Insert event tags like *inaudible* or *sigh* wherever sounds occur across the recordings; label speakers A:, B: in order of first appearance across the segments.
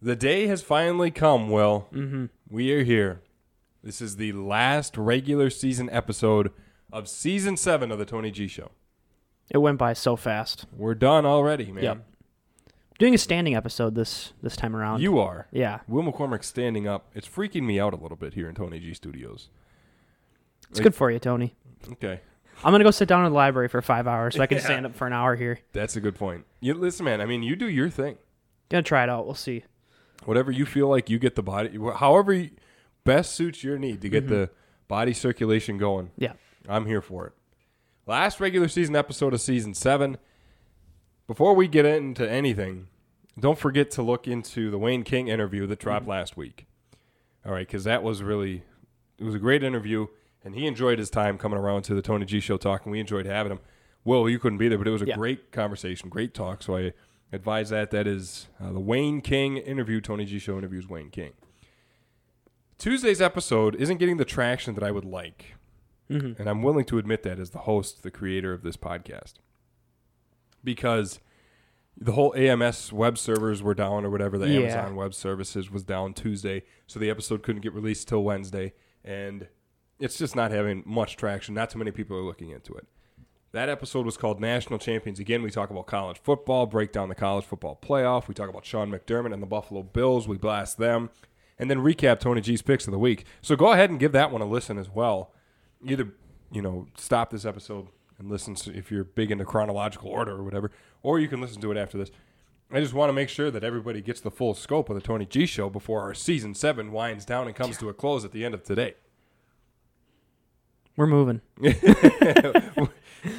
A: The day has finally come, Will.
B: Mm-hmm.
A: We are here. This is the last regular season episode of season seven of the Tony G Show.
B: It went by so fast.
A: We're done already, man.
B: Yep. Doing a standing episode this this time around.
A: You are.
B: yeah,
A: Will McCormick standing up. It's freaking me out a little bit here in Tony G Studios.
B: it's good for you, Tony.
A: Okay.
B: I'm gonna go sit down in the library for five hours so I can *laughs*
A: Yeah.
B: stand up for an hour here.
A: That's a good point. You listen, man. I mean, you do your thing.
B: Gonna try it out. We'll see.
A: Whatever you feel like you get the body, however you- best suits your need to get mm-hmm. the body circulation going.
B: Yeah.
A: I'm here for it. Last regular season episode of season seven. Before we get into anything, don't forget to look into the Wayne King interview that dropped mm-hmm. last week. All right, because that was really, it was a great interview, and he enjoyed his time coming around to the Tony G show talking. We enjoyed having him. Will, you couldn't be there, but it was a
B: Yeah.
A: great conversation, great talk. So I advise that. That is uh, the Wayne King interview. Tony G show interviews Wayne King. Tuesday's episode isn't getting the traction that I would like.
B: Mm-hmm.
A: And I'm willing to admit that as the host, the creator of this podcast. Because the whole AMS web servers were down or whatever, the
B: Yeah.
A: Amazon web services was down Tuesday. So the episode couldn't get released till Wednesday. And it's just not having much traction. Not too many people are looking into it. That episode was called National Champions. Again, we talk about college football, break down the college football playoff. We talk about Sean McDermott and the Buffalo Bills. We blast them. And then recap Tony G's picks of the week. So go ahead and give that one a listen as well. Either, you know, stop this episode and listen to, if you're big into chronological order or whatever, or you can listen to it after this. I just want to make sure that everybody gets the full scope of the Tony G show before our season seven winds down and comes to a close at the end of today.
B: We're moving. *laughs*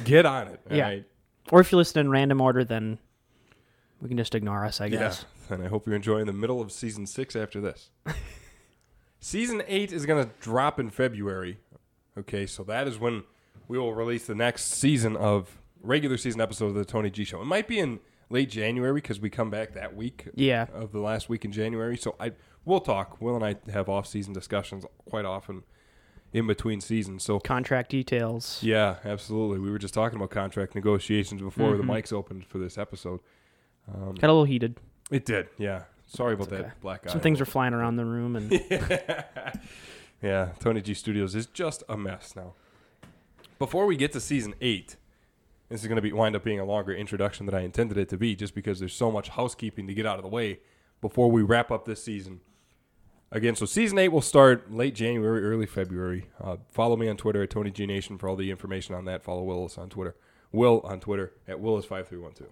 A: Get on it. all
B: Yeah.
A: right?
B: Or if you listen in random order, then we can just ignore us. I guess.
A: Yeah. And I hope you're enjoying the middle of season six after this. *laughs* season eight is going to drop in February. Okay, so that is when we will release the next season of regular season episode of the Tony G Show. It might be in late January because we come back that week
B: Yeah.
A: of the last week in January. So I we'll talk. Will and I have off season discussions quite often in between seasons. So
B: Contract details.
A: yeah, absolutely. We were just talking about contract negotiations before the
B: Mhm.
A: mics opened for this episode. Um,
B: Got a little heated.
A: it did, yeah. Sorry about
B: okay.
A: that black eye.
B: Some things are flying around the room, and *laughs*
A: yeah, Tony G Studios is just a mess now. Before we get to season eight, this is going to be wind up being a longer introduction than I intended it to be, just because there's so much housekeeping to get out of the way before we wrap up this season. Again, so season eight will start late January, early February. Uh, follow me on Twitter at Tony G Nation for all the information on that. Follow Willis on Twitter. Will on Twitter at Willis5312.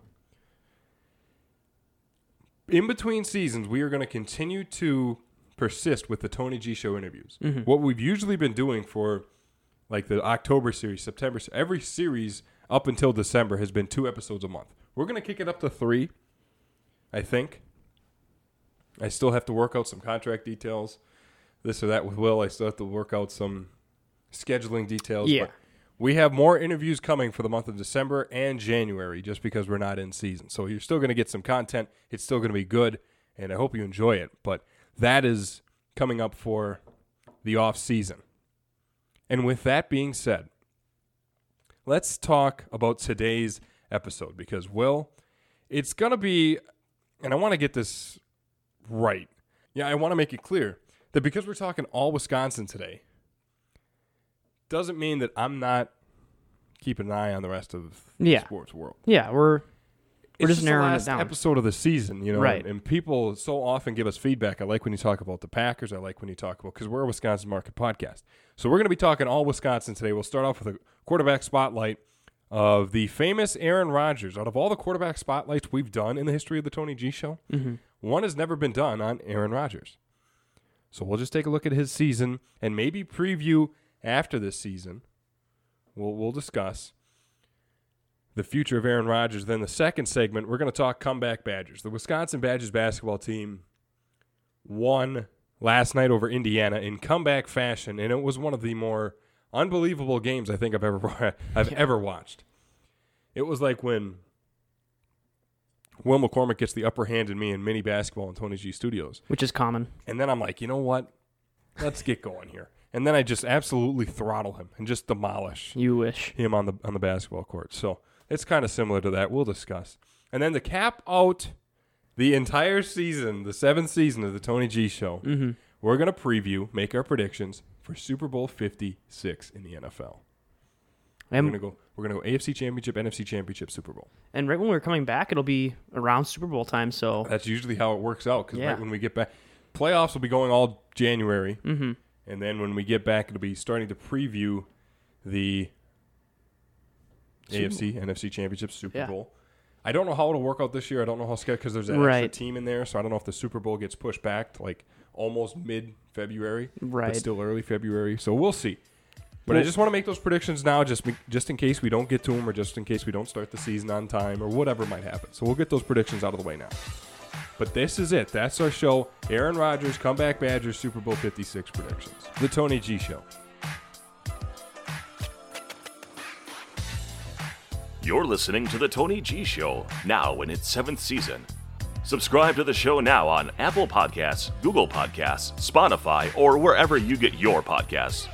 A: In between seasons, we are going to continue to persist with the Tony G Show interviews.
B: Mhm.
A: What we've usually been doing for like the October series, September, every series up until December has been two episodes a month. We're going to kick it up to three, I think. I still have to work out some contract details, this or that with Will. I still have to work out some scheduling details.
B: Yeah.
A: But we have more interviews coming for the month of December and January just because we're not in season. So you're still going to get some content. It's still going to be good, and I hope you enjoy it. But that is coming up for the off season. And with that being said, let's talk about today's episode because, Will, it's going to be, and I want to get this right. Yeah, I want to make it clear that because we're talking all Wisconsin today, doesn't mean that I'm not keeping an eye on the rest of
B: Yeah.
A: the sports world.
B: yeah, we're We're just
A: the
B: narrowing it
A: last
B: down.
A: episode of the season, you know,
B: Right.
A: and, and people so often give us feedback. I like when you talk about the Packers. I like when you talk about because we're a Wisconsin market podcast. So we're going to be talking all Wisconsin today. We'll start off with a quarterback spotlight of the famous Aaron Rodgers. Out of all the quarterback spotlights we've done in the history of the Tony G Show,
B: mhm.
A: one has never been done on Aaron Rodgers. So we'll just take a look at his season and maybe preview after this season. We'll we'll discuss the future of Aaron Rodgers. Then the second segment, we're going to talk comeback Badgers. The Wisconsin Badgers basketball team won last night over Indiana in comeback fashion, and it was one of the more unbelievable games I think I've ever *laughs* I've
B: Yeah.
A: ever watched. It was like when Will McCormick gets the upper hand in me in mini basketball in Tony G Studios.
B: which is common.
A: And then I'm like, you know what? Let's get going here. And then I just absolutely throttle him and just demolish
B: You wish.
A: him on the on the basketball court. So it's kind of similar to that. We'll discuss. And then to cap out the entire season, the seventh season of the Tony G Show,
B: Mm-hmm.
A: we're going to preview, make our predictions for Super Bowl 56 in the NFL. We're going to go. We're going to go AFC Championship, NFC Championship, Super Bowl.
B: and right when we're coming back, it'll be around Super Bowl time. So
A: That's usually how it works out. Because
B: Yeah.
A: right when we get back, playoffs will be going all January,
B: hmm
A: and then when we get back, it'll be starting to preview the
B: Super
A: AFC, NFC Championship, Super
B: Yeah.
A: Bowl. I don't know how it'll work out this year. I don't know how because there's an
B: Right.
A: extra team in there, so I don't know if the Super Bowl gets pushed back to like almost mid February,
B: right.
A: but still early February. So we'll see. But I just want to make those predictions now, just just in case we don't get to them, or just in case we don't start the season on time, or whatever might happen. So we'll get those predictions out of the way now. But this is it. That's our show. Aaron Rodgers, comeback Badgers, Super Bowl 56 predictions. The Tony G Show.
C: You're listening to The Tony G Show, now in its seventh season. Subscribe to the show now on Apple Podcasts, Google Podcasts, Spotify, or wherever you get your podcasts.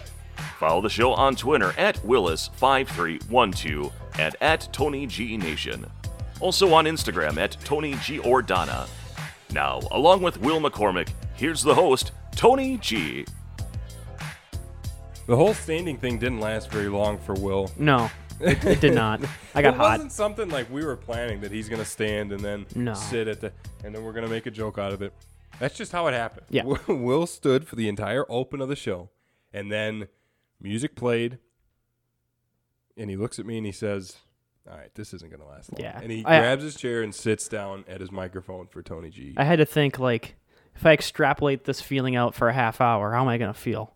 C: Follow the show on Twitter at Willis5312 and at Tony G Nation. Also on Instagram at Tony G Ordana. Now, along with Will McCormick, here's the host, Tony G.
A: The whole standing thing didn't last very long for Will.
B: No, it, it did not. I got
A: it
B: hot.
A: wasn't something like we were planning that he's going to stand and then
B: No.
A: sit at the, and then we're going to make a joke out of it. That's just how it happened.
B: Yeah. *laughs*
A: Will stood for the entire open of the show, and then music played, and he looks at me and he says, "All right, this isn't going to last long."
B: Yeah.
A: And he
B: I-
A: grabs his chair and sits down at his microphone for Tony G.
B: I had to think like, if I extrapolate this feeling out for a half hour, how am I gonna feel?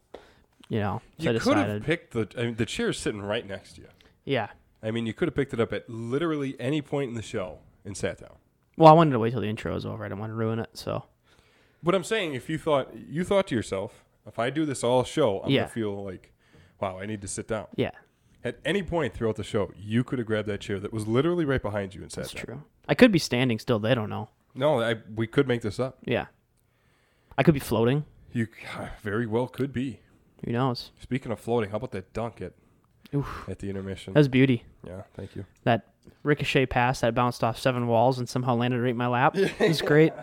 B: You know, so I
A: you could have
B: decided.
A: picked the. I mean, the chair's sitting right next to you.
B: Yeah.
A: I mean, you could have picked it up at literally any point in the show and sat down.
B: Well, I wanted to wait till the intro was over. I didn't want to ruin it. So
A: But I'm saying, if you thought you thought to yourself, if I do this all show, I'm
B: Yeah.
A: gonna feel like, wow, I need to sit down.
B: yeah,
A: At any point throughout the show, you could have grabbed that chair that was literally right behind you and sat
B: that's
A: down.
B: true. I could be standing still. They don't know.
A: No, I, we could make this up.
B: Yeah. I could be floating.
A: You *sighs* very well could be.
B: Who knows?
A: Speaking of floating, how about that dunk at
B: Oof.
A: at the intermission?
B: That was beauty.
A: yeah, thank you.
B: That ricochet pass that bounced off seven walls and somehow landed right in my lap. It was great. *laughs*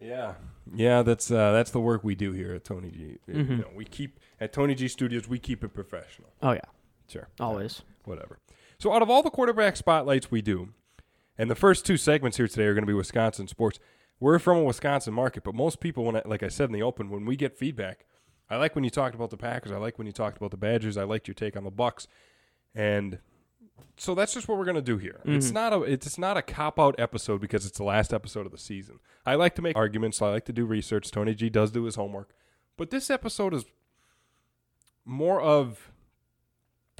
A: Yeah, yeah, that's uh, that's the work we do here at Tony G. You
B: Mhm.
A: know, we keep at Tony G Studios, we keep it professional.
B: Oh yeah,
A: Sure,
B: always.
A: whatever. So, out of all the quarterback spotlights we do, and the first two segments here today are going to be Wisconsin sports. We're from a Wisconsin market, but most people, when I, like I said in the open, when we get feedback, I like when you talked about the Packers. I like when you talked about the Badgers. I liked your take on the Bucks, and so that's just what we're going to do here. It's
B: Mhm.
A: not a it's not a cop out episode because it's the last episode of the season. I like to make arguments. I like to do research. Tony G does do his homework, but this episode is more of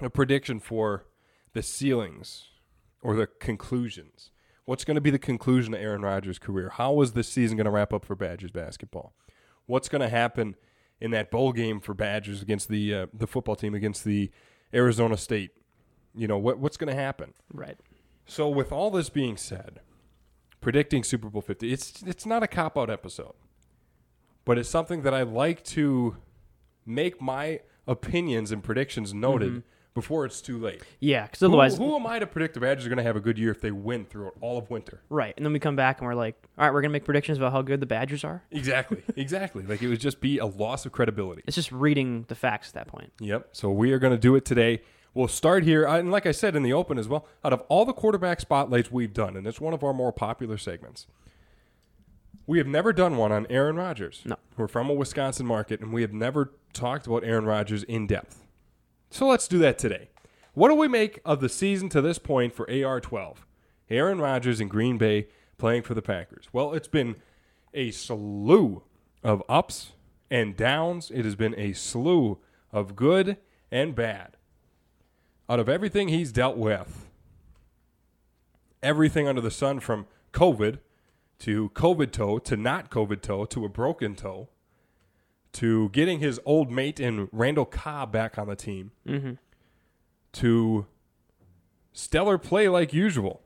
A: a prediction for the ceilings or the conclusions. What's going to be the conclusion of Aaron Rodgers' career? How is this season going to wrap up for Badgers basketball? What's going to happen in that bowl game for Badgers against the uh, the football team against the Arizona State? You know what what's going to happen?
B: Right.
A: So with all this being said, predicting Super Bowl 50, it's it's not a cop out episode. But it's something that I like to make my opinions and predictions noted before it's too late.
B: Yeah, because otherwise,
A: who, am I to predict the Badgers are going to have a good year if they win throughout all of winter?
B: right. And then we come back and we're like, all right, we're gonna make predictions about how good the Badgers are.
A: Exactly, *laughs* exactly. Like it would just be a loss of credibility.
B: It's just reading the facts at that point.
A: Yep. So we are going to do it today. We'll start here, uh, and like I said in the open as well, out of all the quarterback spotlights we've done, and it's one of our more popular segments, we have never done one on Aaron Rodgers.
B: No.
A: We're from a Wisconsin market, and we have never talked about Aaron Rodgers in depth. So let's do that today. What do we make of the season to this point for AR 12? Aaron Rodgers in Green Bay playing for the Packers. Well, it's been a slew of ups and downs. It has been a slew of good and bad. Out of everything he's dealt with, everything under the sun from COVID to COVID toe to not COVID toe to a broken toe to getting his old mate in Randall Cobb back on the team
B: Mm-hmm.
A: to stellar play like usual.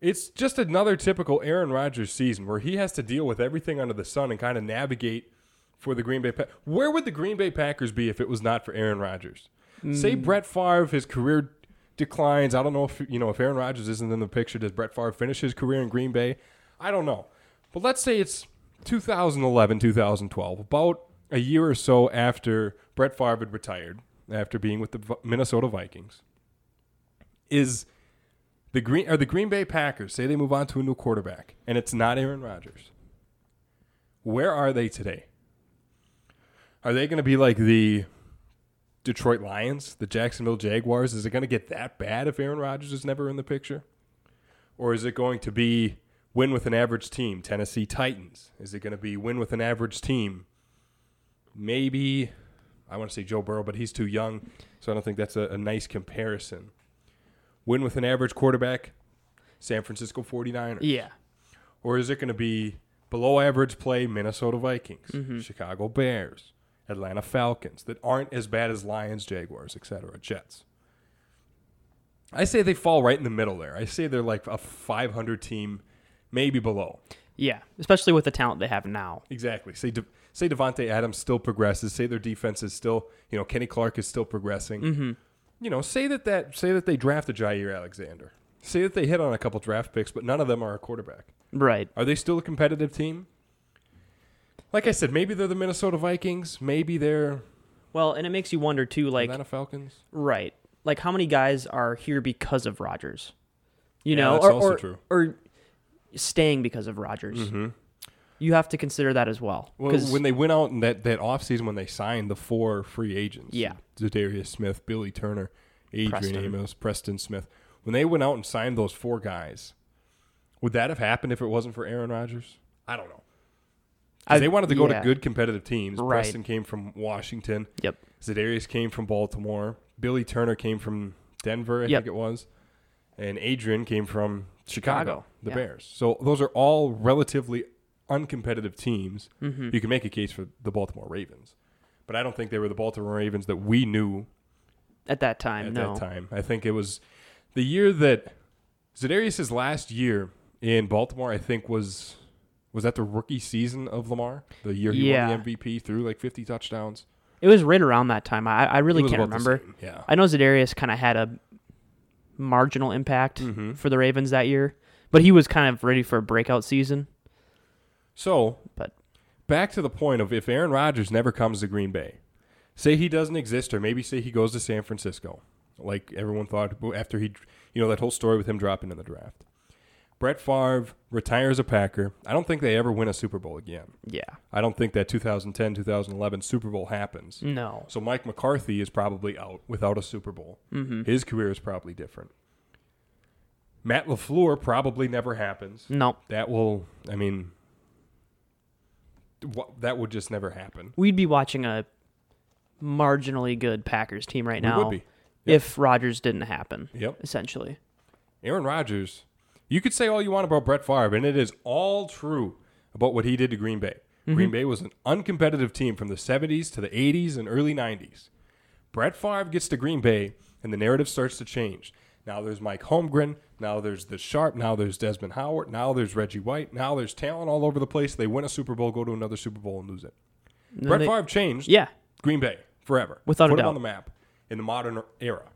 A: It's just another typical Aaron Rodgers season where he has to deal with everything under the sun and kind of navigate for the Green Bay Packers. Where would the Green Bay Packers be if it was not for Aaron Rodgers? Say Brett Favre, his career declines. I don't know if you know if Aaron Rodgers isn't in the picture. Does Brett Favre finish his career in Green Bay? I don't know. But let's say it's 2011, 2012, about a year or so after Brett Favre had retired, after being with the Minnesota Vikings. Is the Green are the Green Bay Packers say they move on to a new quarterback and it's not Aaron Rodgers. Where are they today? Are they going to be like the Detroit Lions, the Jacksonville Jaguars? Is it going to get that bad if Aaron Rodgers is never in the picture? Or is it going to be win with an average team, Tennessee Titans? Is it going to be win with an average team? Maybe, I want to say Joe Burrow, but he's too young, so I don't think that's a, a nice comparison. Win with an average quarterback, San Francisco 49ers.
B: Yeah.
A: Or is it going to be below average play Minnesota Vikings,
B: Mm-hmm.
A: Chicago Bears, Atlanta Falcons that aren't as bad as Lions, Jaguars, etc., Jets? I say they fall right in the middle there. I say they're like a 500 team, maybe below.
B: Yeah. Especially with the talent they have now.
A: Exactly. Say De- say Davante Adams still progresses. Say their defense is still, you know, Kenny Clark is still progressing.
B: Mm-hmm.
A: You know, say that that say that they drafted Jaire Alexander. Say that they hit on a couple draft picks, but none of them are a quarterback.
B: Right.
A: Are they still a competitive team? Like I said, maybe they're the Minnesota Vikings. Maybe they're
B: Well, and it makes you wonder too, like
A: Atlanta Falcons.
B: right, like how many guys are here because of Rodgers, you
A: Yeah,
B: know,
A: that's
B: or
A: also
B: or,
A: true.
B: or staying because of Rodgers. Mm-hmm. You have to consider that as well.
A: Well, when they went out in that, that offseason when they signed the four free agents,
B: Yeah.
A: Za'Darius Smith, Billy Turner, Adrian
B: Preston.
A: Amos, Preston Smith, when they went out and signed those four guys, would that have happened if it wasn't for Aaron Rodgers? I don't know.
B: I-
A: they wanted to go
B: yeah.
A: to good competitive teams.
B: Right.
A: Preston came from Washington.
B: Yep.
A: Za'Darius came from Baltimore. Billy Turner came from Denver, I
B: Yep.
A: think it was. And Adrian came from Chicago, the
B: yeah.
A: Bears. So those are all relatively uncompetitive teams.
B: Mm-hmm.
A: You can make a case for the Baltimore Ravens. But I don't think they were the Baltimore Ravens that we knew
B: at that time,
A: at
B: no.
A: that time. I think it was the year that Za'Darius' last year in Baltimore, I think was was that the rookie season of Lamar? The year he
B: Yeah.
A: won the MVP through like 50 touchdowns?
B: It was right around that time. I, I really can't remember.
A: Yeah.
B: I know Za'Darius kind of had a marginal impact
A: Mhm.
B: for the Ravens that year, but he was kind of ready for a breakout season.
A: So,
B: But
A: back to the point of if Aaron Rodgers never comes to Green Bay, say he doesn't exist, or maybe say he goes to San Francisco, like everyone thought after he, you know, that whole story with him dropping in the draft. Brett Favre retires a Packer. I don't think they ever win a Super Bowl again.
B: yeah,
A: I don't think that 2010 2011 Super Bowl happens.
B: no,
A: So Mike McCarthy is probably out without a Super Bowl.
B: Mm-hmm.
A: His career is probably different. Matt LaFleur probably never happens.
B: no.
A: That will, I mean, wha- that would just never happen.
B: We'd be watching a marginally good Packers team right
A: We
B: now
A: would be.
B: if Rodgers didn't happen.
A: Yep.
B: Essentially,
A: Aaron Rodgers, you could say all you want about Brett Favre, and it is all true about what he did to Green Bay. Mm-hmm. Green Bay was an uncompetitive team from the 70s to the 80s and early 90s. Brett Favre gets to Green Bay, and the narrative starts to change. Now there's Mike Holmgren. Now there's the Sharpe. Now there's Desmond Howard. Now there's Reggie White. Now there's talent all over the place. They win a Super Bowl, go to another Super Bowl, and lose it. Brett
B: they-
A: Favre changed
B: yeah,
A: Green Bay forever.
B: Without a
A: Put him
B: doubt.
A: on the map in the modern era.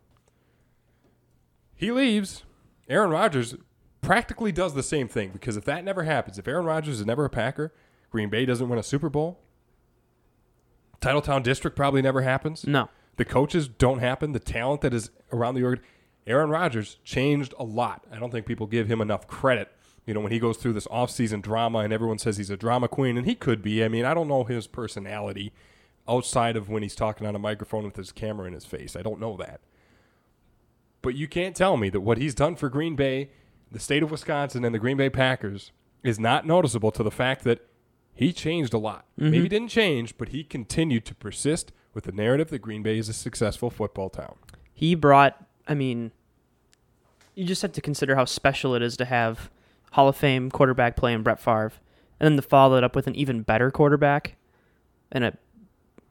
A: He leaves. Aaron Rodgers practically does the same thing because if that never happens, if Aaron Rodgers is never a Packer, Green Bay doesn't win a Super Bowl, Titletown District probably never happens.
B: no,
A: The coaches don't happen. The talent that is around the org. Aaron Rodgers changed a lot. I don't think people give him enough credit. You know, when he goes through this offseason drama and everyone says he's a drama queen, and he could be. I mean, I don't know his personality outside of when he's talking on a microphone with his camera in his face. I don't know that. But you can't tell me that what he's done for Green Bay, the state of Wisconsin, and the Green Bay Packers is not noticeable to the fact that he changed a lot. Mm-hmm. Maybe didn't change, but he continued to persist with the narrative that Green Bay is a successful football town.
B: he brought. I mean, you just have to consider how special it is to have Hall of Fame quarterback playing Brett Favre, and then to follow it up with an even better quarterback, and a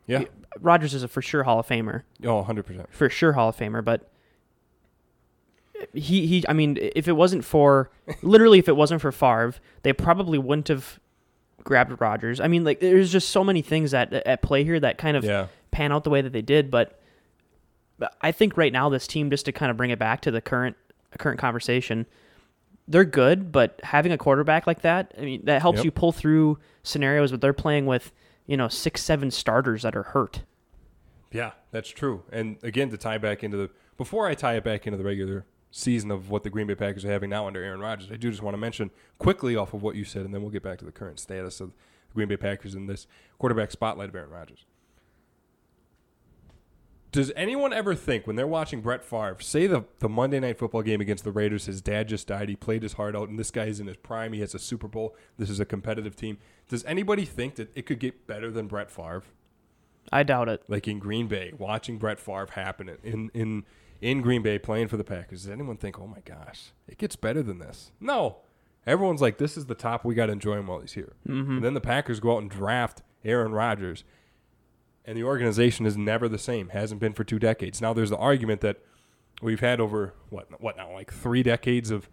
A: Yeah.
B: Rodgers is a for sure Hall of Famer.
A: Oh, 100%.
B: for sure Hall of Famer, but he he I mean if it wasn't for literally if it wasn't for Favre, they probably wouldn't have grabbed Rodgers. I mean like there's just so many things at at play here that kind of
A: Yeah.
B: pan out the way that they did, but but I think right now this team just to kind of bring it back to the current current conversation they're good, but having a quarterback like that, I mean, that helps
A: Yep.
B: you pull through scenarios where they're playing with, you know, six, seven starters that are hurt.
A: Yeah, that's true. And again, to tie back into the before I tie it back into the regular season of what the Green Bay Packers are having now under Aaron Rodgers, I do just want to mention quickly off of what you said, and then we'll get back to the current status of the Green Bay Packers in this quarterback spotlight of Aaron Rodgers. Does anyone ever think when they're watching Brett Favre, say the, the Monday night football game against the Raiders, his dad just died, he played his heart out, and this guy's in his prime, he has a Super Bowl, this is a competitive team. Does anybody think that it could get better than Brett Favre?
B: I doubt it.
A: like in Green Bay, watching Brett Favre happen in in in Green Bay playing for the Packers. Does anyone think, oh my gosh, it gets better than this? No. Everyone's like, this is the top. We got to enjoy him while he's here. And then the Packers go out and draft Aaron Rodgers, and the organization is never the same. Hasn't been for two decades. Now there's the argument that we've had over what what now, like three decades of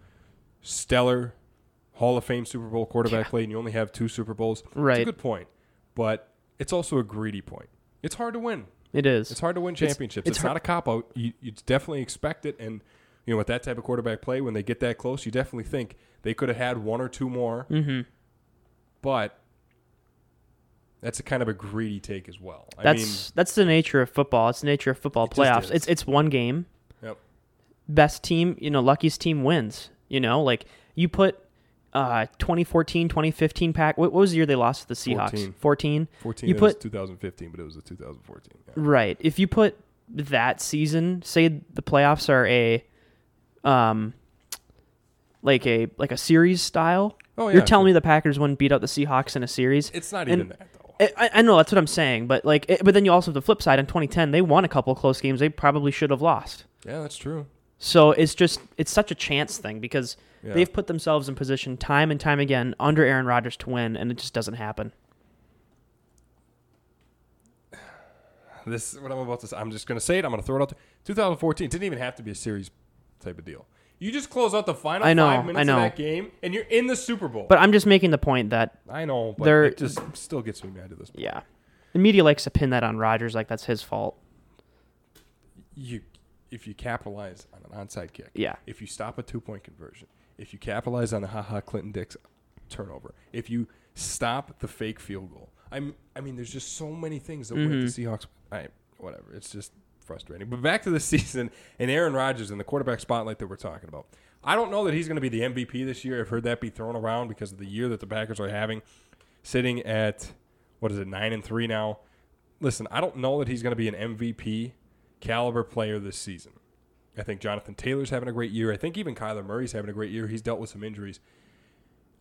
A: stellar Hall of Fame Super Bowl quarterback play, and you only have two Super Bowls. It's a
B: Right.
A: good point, but it's also a greedy point. It's hard to win.
B: It is.
A: It's hard to win championships. It's,
B: it's hard-
A: not a cop out. You, you definitely expect it, and you know with that type of quarterback play, when they get that close, you definitely think they could have had one or two more.
B: Mm-hmm.
A: But that's a kind of a greedy take as well. I
B: That's that's the nature of football. It's the nature of football
A: It
B: playoffs. It's it's one game.
A: yep.
B: Best team, you know, luckiest team wins. You know, like you put uh 2014, 2015 pack. What, what was the year they lost to the Seahawks?
A: 14.
B: 14.
A: 14.
B: You
A: it
B: put-
A: was 2015, but it was a 2014. Yeah.
B: Right. If you put that season, say the playoffs are a um like a like a series style.
A: Oh, yeah,
B: You're telling
A: sure.
B: me the Packers wouldn't beat out the Seahawks in a series?
A: It's not
B: And-
A: even that though.
B: I, I- I know that's what I'm saying, but like, it, but then you also have the flip side. In 2010, they won a couple close games they probably should have lost.
A: Yeah, that's true.
B: So it's just it's such a chance thing because
A: Yeah.
B: they've put themselves in position time and time again under Aaron Rodgers to win, and it just doesn't happen. *sighs*
A: This what I'm about to say. I'm just going to say it. I'm going to throw it out. There. 2014 didn't even have to be a series type of deal. You just close out the final
B: I know,
A: five minutes
B: I know.
A: of that game, and you're in the Super Bowl.
B: But I'm just making the point that
A: I know, but it just still gets me mad to this point.
B: yeah, the media likes to pin that on Rodgers like that's his fault.
A: You, if you capitalize on an onside kick,
B: Yeah.
A: If you stop a two point conversion, if you capitalize on the Ha Ha Clinton-Dix turnover, if you stop the fake field goal, I'm. I mean, there's just so many things that
B: Mm-hmm.
A: the Seahawks. I whatever. It's just frustrating. But back to the *laughs* season and Aaron Rodgers and the quarterback spotlight that we're talking about. I don't know that he's going to be the MVP this year. I've heard that be thrown around because of the year that the Packers are having, sitting at what is it nine and three now. Listen, I don't know that he's going to be an MVP caliber player this season. I think Jonathan Taylor's having a great year. I think even Kyler Murray's having a great year. He's dealt with some injuries.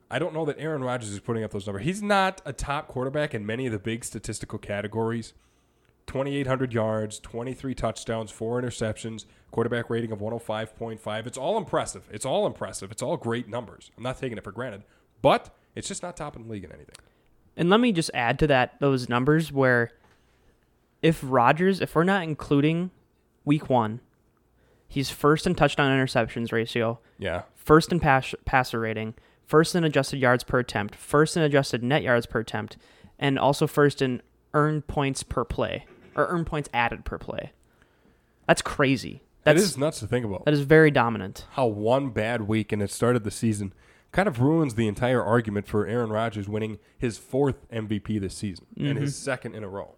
A: I don't know that Aaron Rodgers is putting up those numbers. He's not a top quarterback in many of the big statistical categories. 2,800 yards, 23 touchdowns, four interceptions, quarterback rating of 105.5. It's all impressive. It's all impressive. It's all great numbers. I'm not taking it for granted, but it's just not top in the league in anything.
B: And let me just add to that those numbers where if Rodgers, if we're not including week one, he's first in touchdown interceptions ratio,
A: Yeah.
B: first in pass, passer rating, first in adjusted yards per attempt, first in adjusted net yards per attempt, and also first in earned points per play or earned points added per play. That's crazy.
A: That
B: That's
A: nuts to think about.
B: that is very dominant.
A: how one bad week and it started the season kind of ruins the entire argument for Aaron Rodgers winning his fourth MVP this season and his mm-hmm. second in a row.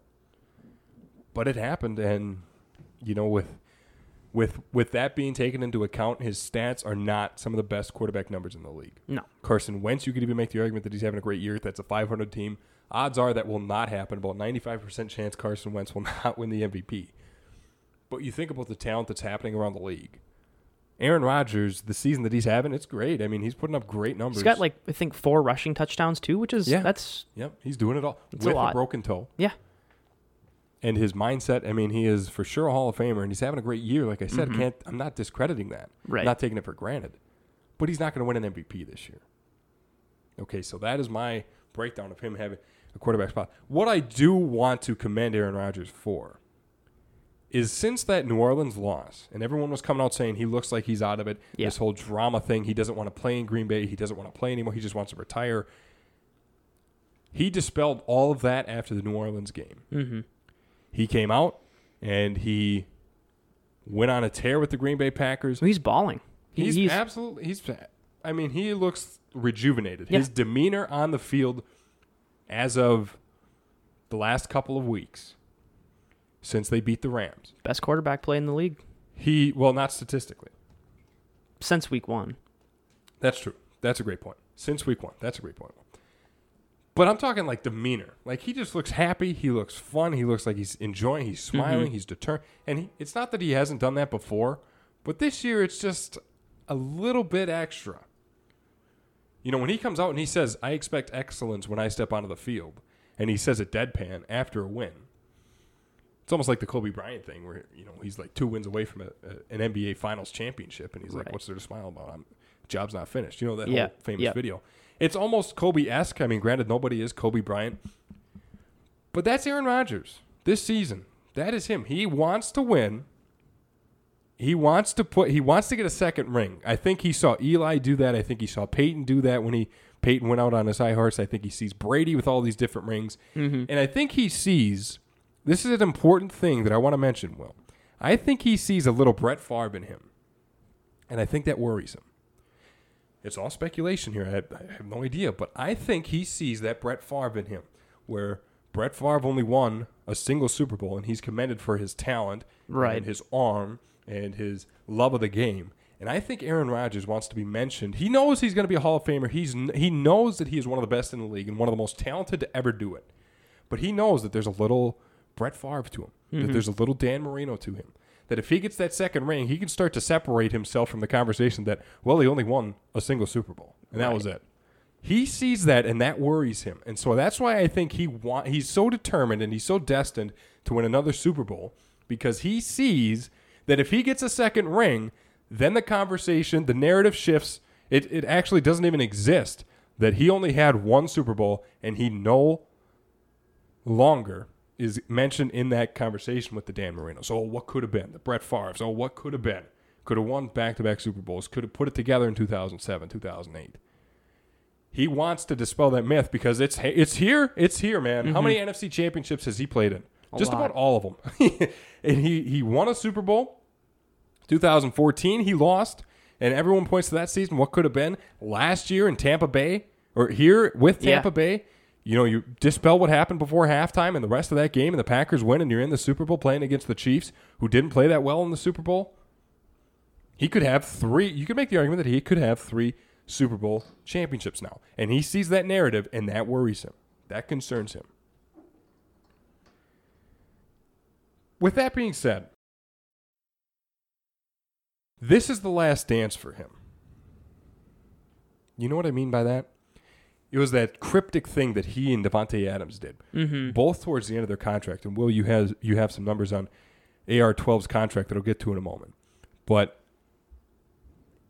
A: But it happened, and you know, with with with that being taken into account, his stats are not some of the best quarterback numbers in the league.
B: No.
A: Carson Wentz, you could even make the argument that he's having a great year. That's a 500 team. Odds are that will not happen. About 95% chance Carson Wentz will *laughs* not win the MVP. But you think about the talent that's happening around the league. Aaron Rodgers, the season that he's having, it's great. I mean, he's putting up great numbers.
B: He's got like I think four rushing touchdowns too, which is
A: Yeah.
B: that's
A: yep, he's doing it all
B: It's
A: with a,
B: lot.
A: broken toe.
B: yeah.
A: And his mindset, I mean, he is for sure a Hall of Famer, and he's having a great year. Like I said, can't I'm not discrediting that.
B: Mm-hmm. Right.
A: Not taking it for granted. But he's not going to win an MVP this year. Okay, so that is my breakdown of him having a quarterback spot. What I do want to commend Aaron Rodgers for is since that New Orleans loss, and everyone was coming out saying he looks like he's out of it,
B: Yeah.
A: this whole drama thing, he doesn't want to play in Green Bay, he doesn't want to play anymore, he just wants to retire. He dispelled all of that after the New Orleans game.
B: Mm-hmm.
A: He came out and he went on a tear with the Green Bay Packers.
B: He's balling. He-
A: He's,
B: he's
A: absolutely he's I mean, he looks rejuvenated.
B: Yeah.
A: His demeanor on the field as of the last couple of weeks since they beat the Rams.
B: Best quarterback play in the league
A: He, well, not statistically.
B: since week one.
A: That's true. That's a great point. Since week one. That's a great point. But I'm talking like demeanor. Like he just looks happy. He looks fun. He looks like he's enjoying. He's mm-hmm. smiling. He's determined. And he, it's not that he hasn't done that before, but this year it's just a little bit extra. You know, when he comes out and he says, I expect excellence when I step onto the field, and he says it deadpan after a win, it's almost like the Kobe Bryant thing where, you know, he's like two wins away from a, a, an NBA Finals championship, and he's like, what's there to smile about? I'm, job's not finished. You know, that
B: Yeah,
A: whole famous
B: yeah.
A: video. It's almost Kobe esque. I mean, granted, nobody is Kobe Bryant, but that's Aaron Rodgers this season. That is him. He wants to win. He wants to put. He wants to get a second ring. I think he saw Eli do that. I think he saw Peyton do that when he Peyton went out on his high horse. I think he sees Brady with all these different rings, mm-hmm. and I think he sees. This is an important thing that I want to mention. Will I think he sees a little Brett Favre in him, and I think that worries him. It's all speculation here. I, I have no idea, but I think he sees that Brett Favre in him, where Brett Favre only won a single Super Bowl, and he's commended for his talent,
B: Right.
A: and his arm, and his love of the game. And I think Aaron Rodgers wants to be mentioned. He knows he's going to be a Hall of Famer. He's he knows that he is one of the best in the league and one of the most talented to ever do it. But he knows that there's a little Brett Favre to him. That mm-hmm. there's a little Dan Marino to him. That if he gets that second ring, he can start to separate himself from the conversation that well, he only won a single Super Bowl, and that was it. He sees that, and that worries him, and so that's why I think he want. He's so determined and he's so destined to win another Super Bowl because he sees that if he gets a second ring, then the conversation, the narrative shifts. It it actually doesn't even exist that he only had one Super Bowl and he no longer is mentioned in that conversation with the Dan Marino. So oh, what could have been the Brett Favre? So oh, what could have been? Could have won back-to-back Super Bowls. Could have put it together in 2007, 2008. He wants to dispel that myth because it's it's here. It's here, man. How mm-hmm. many NFC championships has he played in?
B: A
A: Just
B: lot.
A: about all of them. *laughs* and he he won a Super Bowl. 2014 he lost, and everyone points to that season. What could have been last year in Tampa Bay or here with
B: Yeah.
A: Tampa Bay? You know, you dispel what happened before halftime, and the rest of that game, and the Packers win, and you're in the Super Bowl playing against the Chiefs, who didn't play that well in the Super Bowl. He could have three. You could make the argument that he could have three Super Bowl championships now, and he sees that narrative, and that worries him. That concerns him. With that being said, this is the last dance for him. You know what I mean by that? It was that cryptic thing that he and Davante Adams did,
B: Mm-hmm.
A: both towards the end of their contract. And Will, you have you have some numbers on AR12's contract that I'll get to in a moment. But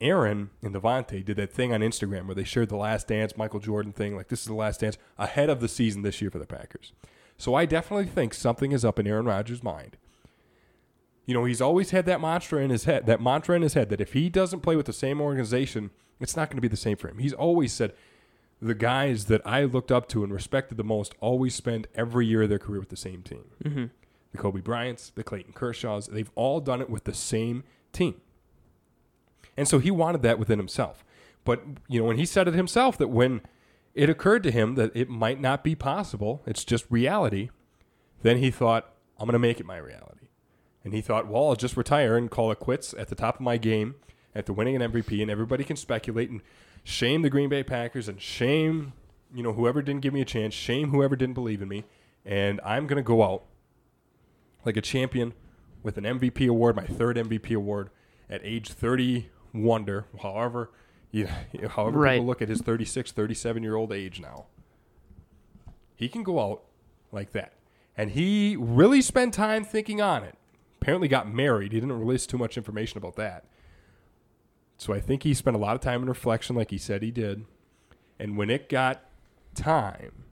A: Aaron and Davante did that thing on Instagram where they shared the last dance, Michael Jordan thing, like this is the last dance ahead of the season this year for the Packers. So I definitely think something is up in Aaron Rodgers' mind. You know, he's always had that mantra in his head, that mantra in his head that if he doesn't play with the same organization, it's not going to be the same for him. He's always said the guys that I looked up to and respected the most always spend every year of their career with the same team.
B: Mm-hmm.
A: The Kobe Bryants, the Clayton Kershaws, they've all done it with the same team. And so he wanted that within himself. But, you know, when he said it himself that when it occurred to him that it might not be possible, it's just reality, then he thought, I'm going to make it my reality. And he thought, well, I'll just retire and call it quits at the top of my game after winning an MVP, and everybody can speculate and shame the Green Bay Packers and shame, you know, whoever didn't give me a chance, shame whoever didn't believe in me, and I'm going to go out like a champion with an MVP award, my third MVP award at age 30 wonder, however, you *laughs* know, however
B: Right.
A: people look at his 36, 37 year old age now. He can go out like that. And he really spent time thinking on it. Apparently got married. He didn't release too much information about that. So I think he spent a lot of time in reflection like he said he did. And when it got time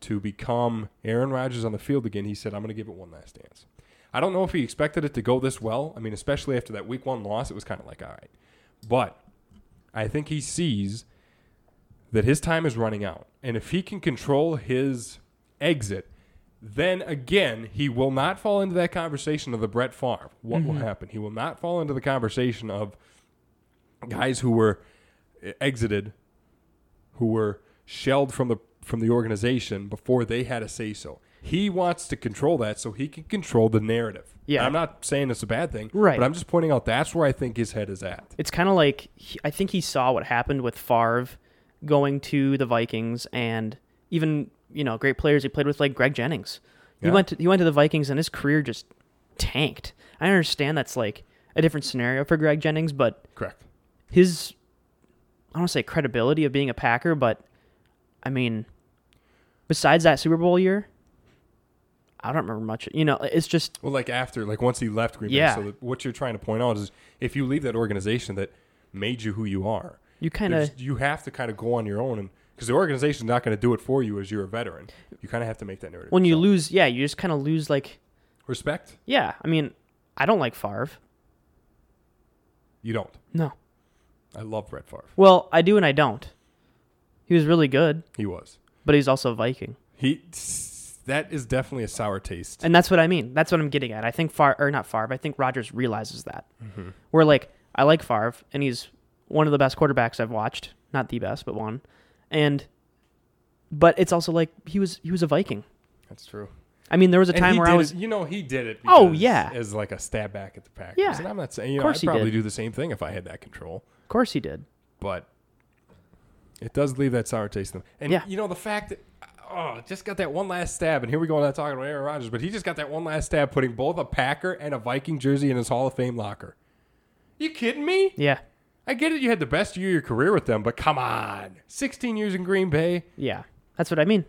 A: to become Aaron Rodgers on the field again, he said, I'm going to give it one last dance. I don't know if he expected it to go this well. I mean, especially after that week one loss, it was kind of like, all right. But I think he sees that his time is running out. And if he can control his exit, then again, he will not fall into that conversation of the Brett Favre. What will mm-hmm. happen? He will not fall into the conversation of guys who were eh, exited, who were shelled from the from the organization before they had a say so. He wants to control that so he can control the narrative.
B: Yeah.
A: I'm not saying it's a bad thing,
B: Right.
A: But I'm just pointing out that's where I think his head is at.
B: It's kind of like he- I think he saw what happened with Favre going to the Vikings, and even you know great players he played with like Greg Jennings. He
A: Yeah.
B: went to he went to the Vikings, and his career just tanked. I understand that's like a different scenario for Greg Jennings, but
A: Correct.
B: His I don't want to say credibility of being a Packer, but I mean, besides that Super Bowl year, I don't remember much. You know, it's just
A: Well, like after, like once he left Green
B: Yeah.
A: Bay. So what you're trying to point out is if you leave that organization that made you who you are,
B: you kind of
A: you have to kind of go on your own and because the organization's not going to do it for you as you're a veteran. You kind of have to make that narrative.
B: when you lose, yeah, you just kind of lose like
A: respect,
B: yeah. I mean, I don't like Favre.
A: you don't.
B: No.
A: I love Brett Favre.
B: Well, I do and I don't. He was really good,
A: He was.
B: but he's also a Viking.
A: He that is definitely a sour taste.
B: And that's what I mean. That's what I'm getting at. I think Far or not Favre. I think Rodgers realizes that. Mm-hmm. Where like I like Favre, and he's one of the best quarterbacks I've watched. Not the best, but one. And but it's also like he was he was a Viking.
A: That's true.
B: I mean, there was a time where I was
A: you know, he did it.
B: Oh,
A: because-
B: yeah.
A: as like a stab back at the Packers.
B: Yeah.
A: and I'm not saying you know
B: course
A: I'd
B: he
A: probably
B: did.
A: do the same thing if I had that control,
B: Of course he did.
A: but it does leave that sour taste in them. And
B: Yeah.
A: you know the fact that oh, just got that one last stab, and here we go not talking about Aaron Rodgers, but he just got that one last stab, putting both a Packer and a Viking jersey in his Hall of Fame locker. You kidding me?
B: Yeah.
A: I get it. You had the best year of your career with them, but come on, 16 years in Green Bay.
B: Yeah. That's what I mean.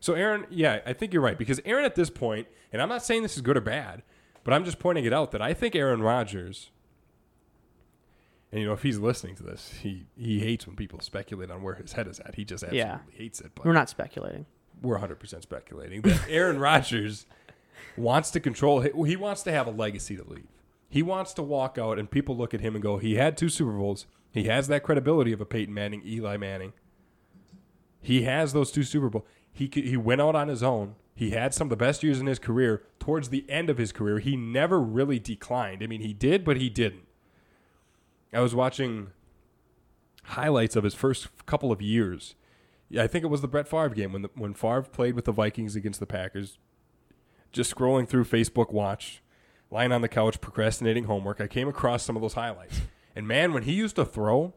A: So Aaron, yeah, I think you're right because Aaron at this point, and I'm not saying this is good or bad, but I'm just pointing it out that I think Aaron Rodgers, and you know if he's listening to this, he he hates when people speculate on where his head is at. He just absolutely
B: Yeah.
A: hates it. But
B: We're not speculating.
A: we're 100% speculating that *laughs* Aaron Rodgers wants to control. He wants to have a legacy to leave. He wants to walk out and people look at him and go, "He had two Super Bowls. He has that credibility of a Peyton Manning, Eli Manning. He has those two Super Bowls. He he went out on his own. He had some of the best years in his career. Towards the end of his career, he never really declined. I mean, he did, but he didn't. I was watching highlights of his first couple of years. I think it was the Brett Favre game when the, when Favre played with the Vikings against the Packers. Just scrolling through Facebook Watch, lying on the couch procrastinating homework, I came across some of those highlights. And man, when he used to throw,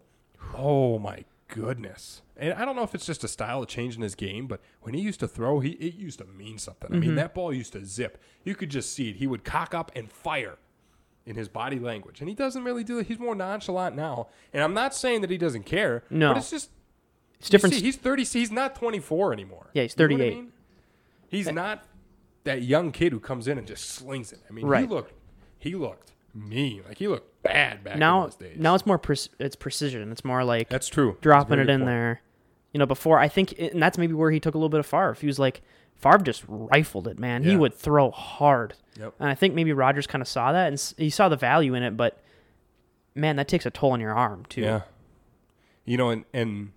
A: oh my goodness! And I don't know if it's just a style of change in his game, but when he used to throw, he it used to mean something. I mean, mm-hmm. that ball used to zip. You could just see it. He would cock up and fire in his body language, and he doesn't really do it. He's more nonchalant now. And I'm not saying that he doesn't care.
B: No.
A: but it's just
B: It's different.
A: see, he's 30. He's not 24 anymore.
B: Yeah, he's
A: You know I
B: 38.
A: mean? He's eh. not that young kid who comes in and just slings it. I mean, he looked, he looked mean. Like he looked bad back in
B: now
A: those days.
B: now it's more pre- it's precision. It's more like
A: that's true.
B: Dropping it in
A: point.
B: there. You know, before I think, and that's maybe where he took a little bit of Favre. He was like, Favre just rifled it, man. He would throw hard,
A: Yep.
B: and I think maybe Rodgers kind of saw that and he saw the value in it. But man, that takes a toll on your arm too.
A: Yeah. You know, and and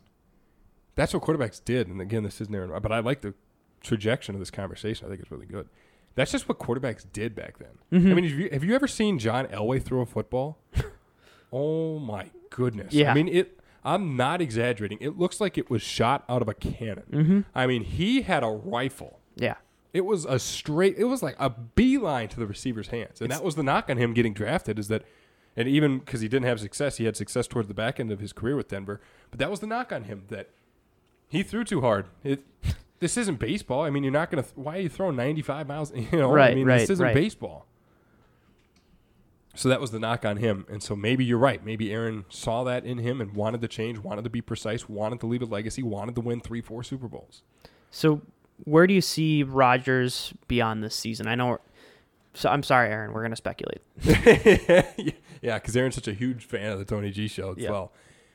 A: that's what quarterbacks did. And again, this isn't Aaron, but I like the trajectory of this conversation. I think it's really good. That's just what quarterbacks did back then.
B: Mm-hmm.
A: I mean, have you, have you ever seen John Elway throw a football? *laughs* oh my goodness!
B: Yeah.
A: I mean it. I'm not exaggerating. It looks like it was shot out of a cannon.
B: Mm-hmm.
A: I mean, he had a rifle.
B: yeah,
A: It was a straight. It was like a beeline to the receiver's hands, and that was the knock on him getting drafted. Is that, and even because he didn't have success, he had success towards the back end of his career with Denver. But that was the knock on him that he threw too hard. It. This isn't baseball. I mean, you're not gonna. Th- why are you throwing 95 miles? *laughs* You know, I
B: Right,
A: mean,
B: right,
A: this isn't
B: right.
A: baseball. So that was the knock on him, and so maybe you're right. Maybe Aaron saw that in him and wanted to change, wanted to be precise, wanted to leave a legacy, wanted to win three, four Super Bowls.
B: So where do you see Rodgers beyond this season? I know. So I'm sorry, Aaron. We're gonna speculate. *laughs*
A: yeah, because Aaron's such a huge fan of the Tony G show as
B: Yeah.
A: well.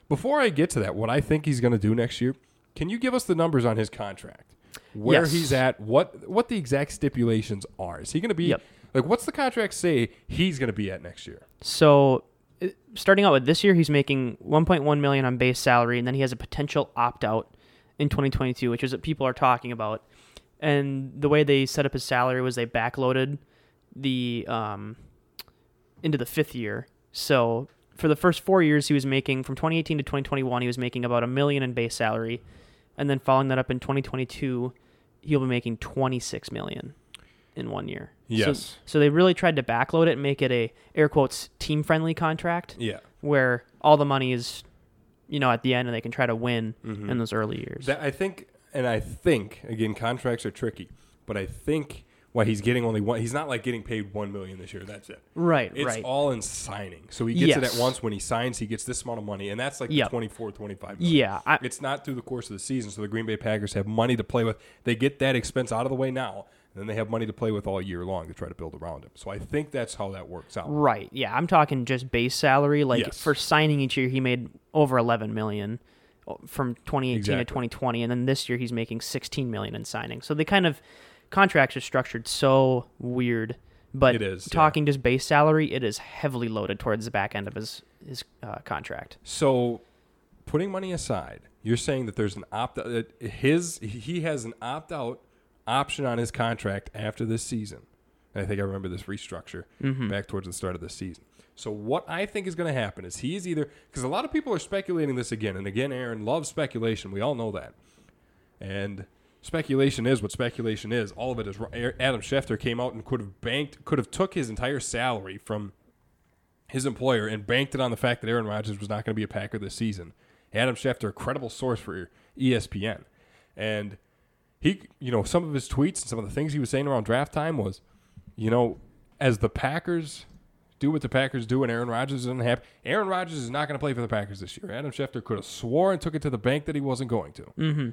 A: Before I get to that, what I think he's going to do next year, can you give us the numbers on his contract? Where
B: Yes.
A: he's at, what what the exact stipulations are? Is he going to be
B: Yep.
A: Like what's the contract say he's going to be at next year?
B: So starting out with this year, he's making 1.1 million on base salary, and then he has a potential opt out in 2022, which is what people are talking about. And the way they set up his salary was they backloaded the um, into the fifth year. So for the first four years he was making from 2018 to 2021 he was making about a million in base salary, and then following that up in 2022 he'll be making 26 million in one year.
A: Yes.
B: So, they really tried to backload it and make it a air quotes team friendly contract
A: Yeah.
B: where all the money is, you know, at the end and they can try to win
A: Mhm.
B: in those early years.
A: That I think, and I think again, contracts are tricky, but I think why he's getting only one. He's not like getting paid one million this year. That's it.
B: right,
A: It's
B: right.
A: all in signing. So he gets it at once. When he signs, he gets this amount of money, and that's like
B: Yep.
A: the 24, 25 million.
B: yeah, I,
A: It's not through the course of the season. So the Green Bay Packers have money to play with. They get that expense out of the way now, and then they have money to play with all year long to try to build around him. So I think that's how that works out.
B: right. Yeah, I'm talking just base salary. Like
A: Yes.
B: for signing each year, he made over 11 million uh, from 2018
A: Exactly.
B: to 2020, and then this year he's making 16 million in signing. So they kind of contracts are structured so weird. But
A: It is, yeah.
B: talking just base salary, it is heavily loaded towards the back end of his his uh, contract.
A: So, putting money aside, you're saying that there's an opt that his he has an opt out option on his contract after this season. And I think I remember this restructure
B: Mm-hmm.
A: back towards the start of the season. So what I think is going to happen is he is either because a lot of people are speculating this again and again. Aaron loves speculation. We all know that, and speculation is what speculation is. All of it is. Adam Schefter came out and could have banked, could have took his entire salary from his employer and banked it on the fact that Aaron Rodgers was not going to be a Packer this season. Adam Schefter, a credible source for ESPN, and he, you know, some of his tweets and some of the things he was saying around draft time was, you know, as the Packers do what the Packers do and Aaron Rodgers isn't happy, Aaron Rodgers is not going to play for the Packers this year. Adam Schefter could have swore and took it to the bank that he wasn't going to.
B: Mm-hmm.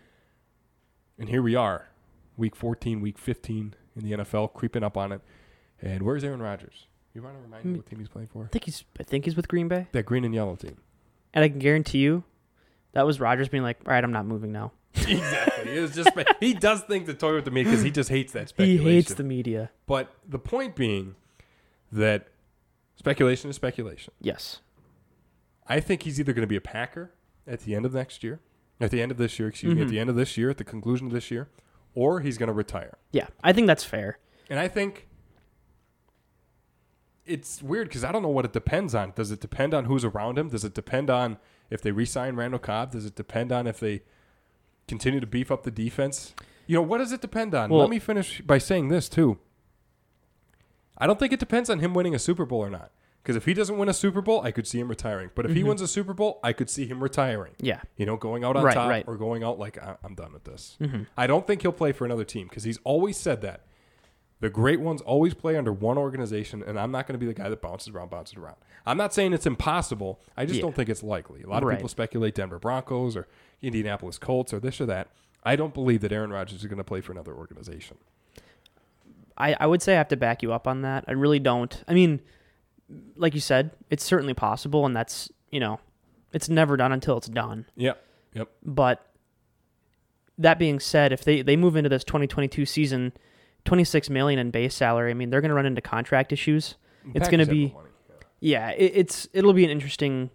A: And here we are, week 14, week 15 in the NFL, creeping up on it. And where's Aaron Rodgers? You want to remind me what team he's playing for?
B: I think he's I think he's with Green Bay,
A: That green and yellow team.
B: and I can guarantee you, that was Rodgers being like, "All right, I'm not moving now."
A: Exactly. It was just he does think the toy with the meat because he just hates that speculation.
B: He hates the media.
A: But the point being that speculation is speculation.
B: Yes.
A: I think he's either going to be a Packer at the end of next year, at the end of this year, excuse me, at
B: Mhm.
A: the end of this year, at the conclusion of this year, or he's going to retire.
B: Yeah, I think that's fair.
A: And I think it's weird because I don't know what it depends on. Does it depend on who's around him? Does it depend on if they re-sign Randall Cobb? Does it depend on if they continue to beef up the defense? You know, what does it depend on?
B: Well-
A: Let me finish by saying this too. I don't think it depends on him winning a Super Bowl or not. Because if he doesn't win a Super Bowl, I could see him retiring. But if he wins a Super Bowl, I could see him retiring.
B: Yeah.
A: You know, going out on
B: Right,
A: top
B: right.
A: or going out like "I- I'm done with this.
B: Mhm.
A: I don't think he'll play for another team because he's always said that. The great ones always play under one organization, and I'm not going to be the guy that bounces around, bounces around. I'm not saying it's impossible. I just
B: Yeah.
A: don't think it's likely. A lot of
B: Right.
A: people speculate Denver Broncos or Indianapolis Colts or this or that. I don't believe that Aaron Rodgers is going to play for another organization.
B: I, I would say I have to back you up on that. I really don't. I mean, like you said, it's certainly possible, and that's, you know, it's never done until it's done.
A: Yep. Yep.
B: But that being said, if they, they move into this 2022 season, 26 million in base salary, I mean, they're going to run into contract issues. It's gonna be-
A: money, yeah.
B: It, it's it'll be an interesting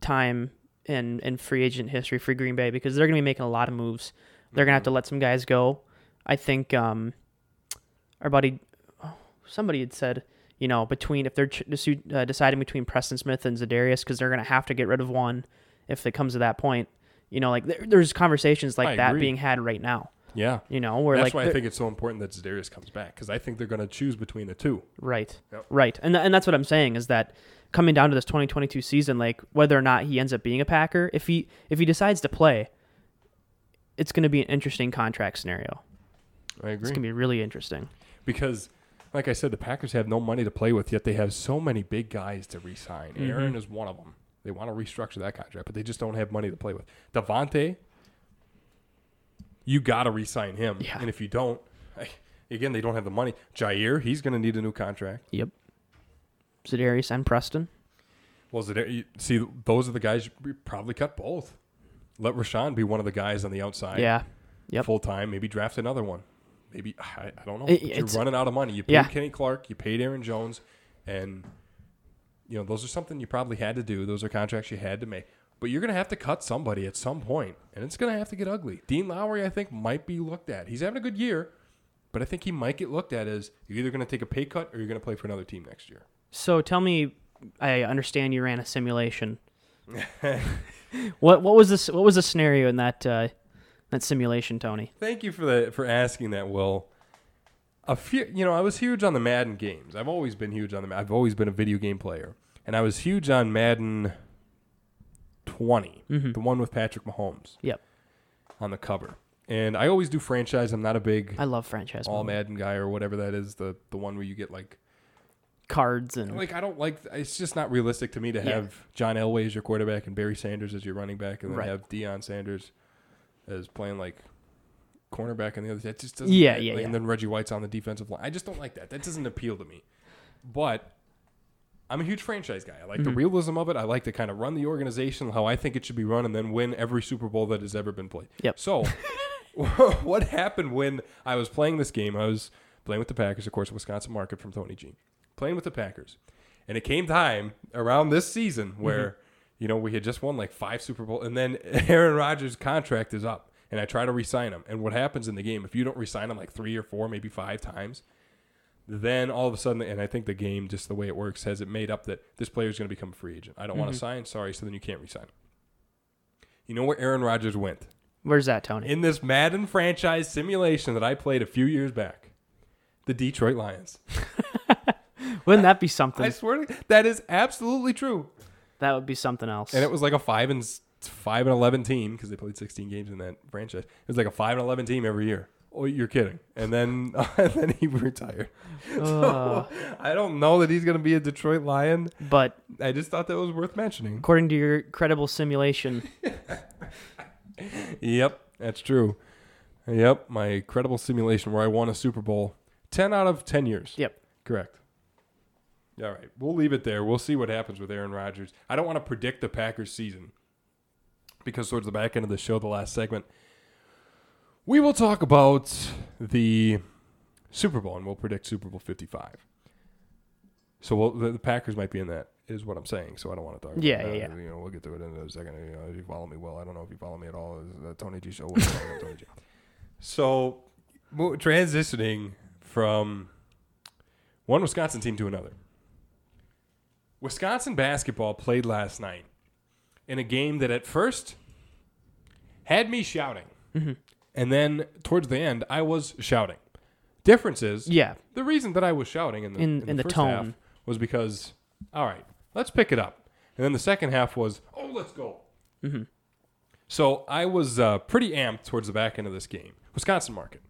B: time in in free agent history for Green Bay because they're going to be making a lot of moves. They're going to have to let some guys go. I think um, our buddy, oh, somebody had said, you know, between if they're ch- uh, deciding between Preston Smith and Za'Darius because they're going to have to get rid of one if it comes to that point. You know, like there, there's conversations like
A: I
B: that
A: agree.
B: being had right now.
A: Yeah.
B: You know, where
A: That's
B: like
A: why I think it's so important that Za'Darius comes back because I think they're going to choose between the two.
B: Right.
A: Yep.
B: Right. And th- and that's what I'm saying is that coming down to this 2022 season, like whether or not he ends up being a Packer, if he if he decides to play, it's going to be an interesting contract scenario.
A: I agree.
B: It's going to be really interesting.
A: because like I said, the Packers have no money to play with, yet they have so many big guys to re-sign.
B: Mm-hmm.
A: Aaron is one of them. They want to restructure that contract, but they just don't have money to play with. Davante, you got to re-sign him,
B: Yeah.
A: and if you don't, *laughs* again, they don't have the money. Jaire, he's going to need a new contract.
B: Yep. Za'Darius and Preston.
A: Well, you- see, those are the guys you probably cut both. Let Rashan be one of the guys on the outside,
B: yeah. Yep.
A: full time. Maybe draft another one. Maybe I, I don't know.
B: It-
A: you're running out of money. You paid
B: Yeah.
A: Kenny Clark, you paid Aaron Jones, and you know those are something you probably had to do. Those are contracts you had to make. But you're going to have to cut somebody at some point, and it's going to have to get ugly. Dean Lowry, I think, might be looked at. He's having a good year, but I think he might get looked at as you're either going to take a pay cut or you're going to play for another team next year.
B: So tell me I understand you ran a simulation. *laughs* what what was this? What was the scenario in that uh, that simulation, Tony?
A: Thank you for the for asking that, Will. A few, you know, I was huge on the Madden games. I've always been huge on them. I've always been a video game player, and I was huge on Madden 20, mm-hmm. the one with Patrick Mahomes
B: Yep,
A: on the cover. And I always do franchise. I'm not a big
B: I love franchise
A: all
B: mode.
A: Madden guy or whatever that is. The the one where you get like
B: cards and
A: like I don't like. It's just not realistic to me to
B: Yeah.
A: have John Elway as your quarterback and Barry Sanders as your running back, and then
B: Right.
A: have Deion Sanders as playing like cornerback on the other. That just doesn't.
B: Yeah,
A: like-
B: yeah, yeah.
A: And then Reggie White's on the defensive line. I just don't like that. That doesn't appeal to me. But I'm a huge franchise guy. I like the
B: Mm-hmm.
A: realism of it. I like to kind of run the organization how I think it should be run, and then win every Super Bowl that has ever been played.
B: Yep.
A: So, *laughs* *laughs* what happened when I was playing this game? I was playing with the Packers, of course, Wisconsin market from Tony G. Playing with the Packers, and it came time around this season where you know we had just won like five Super Bowl, and then *laughs* Aaron Rodgers' contract is up, and I try to re-sign him. And what happens in the game if you don't re-sign him like three or four, maybe five times? Then all of a sudden, and I think the game, just the way it works, has it made up that this player is going to become a free agent. I don't want to mm-hmm. sign, sorry, so then you can't resign. You know where Aaron Rodgers went?
B: Where's that, Tony?
A: in this Madden franchise simulation that I played a few years back. The Detroit Lions. *laughs*
B: Wouldn't that be something?
A: I swear to that is absolutely true.
B: that would be something else.
A: And it was like a five and five and eleven team because they played sixteen games in that franchise. It was like a five and eleven team every year. Oh, you're kidding? And then *laughs* and then he retired.
B: Uh,
A: I don't know that he's gonna be a Detroit Lion.
B: but
A: I just thought that was worth mentioning.
B: according to your credible simulation, *laughs*
A: Yep, that's true. Yep, my credible simulation where I won a Super Bowl ten out of ten years.
B: yep.
A: Correct. All right, we'll leave it there. We'll see what happens with Aaron Rodgers. I don't want to predict the Packers season because towards the back end of the show, the last segment, we will talk about the Super Bowl and we'll predict Super Bowl 55. So we'll, the, the Packers might be in that, is what I'm saying. So I don't want to talk.
B: Yeah,
A: about
B: yeah,
A: that.
B: yeah.
A: You know, we'll get to it in a second. You know, if you follow me well, I don't know if you follow me at all. It's Tony G show. We'll talk about Tony G. So transitioning from one Wisconsin team to another. Wisconsin basketball played last night in a game that at first had me shouting.
B: Mm-hmm.
A: And then towards the end, I was shouting. Difference is,
B: Yeah.
A: the reason that I was shouting in the,
B: In- in the
A: first
B: tone.
A: half was because, all right, let's pick it up. And then the second half was, oh, let's go.
B: Mm-hmm.
A: So I was uh, pretty amped towards the back end of this game. Wisconsin market.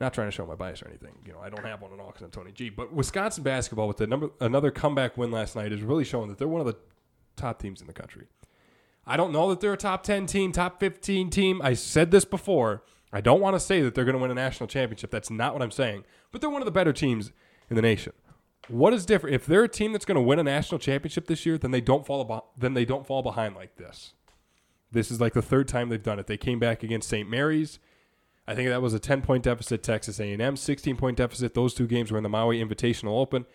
A: Not trying to show my bias or anything. You know, I don't have one at all because I'm Tony G. But Wisconsin basketball with the number another comeback win last night is really showing that they're one of the top teams in the country. I don't know that they're a top 10 team, top 15 team. I said this before. I don't want to say that they're going to win a national championship. That's not what I'm saying. But they're one of the better teams in the nation. What is different? If they're a team that's going to win a national championship this year, then they don't fall then they don't fall behind like this. This is like the third time they've done it. They came back against St. Mary's. I think that was a 10 point deficit. Texas A&M 16 point deficit. Those two games were in the Maui Invitational Open,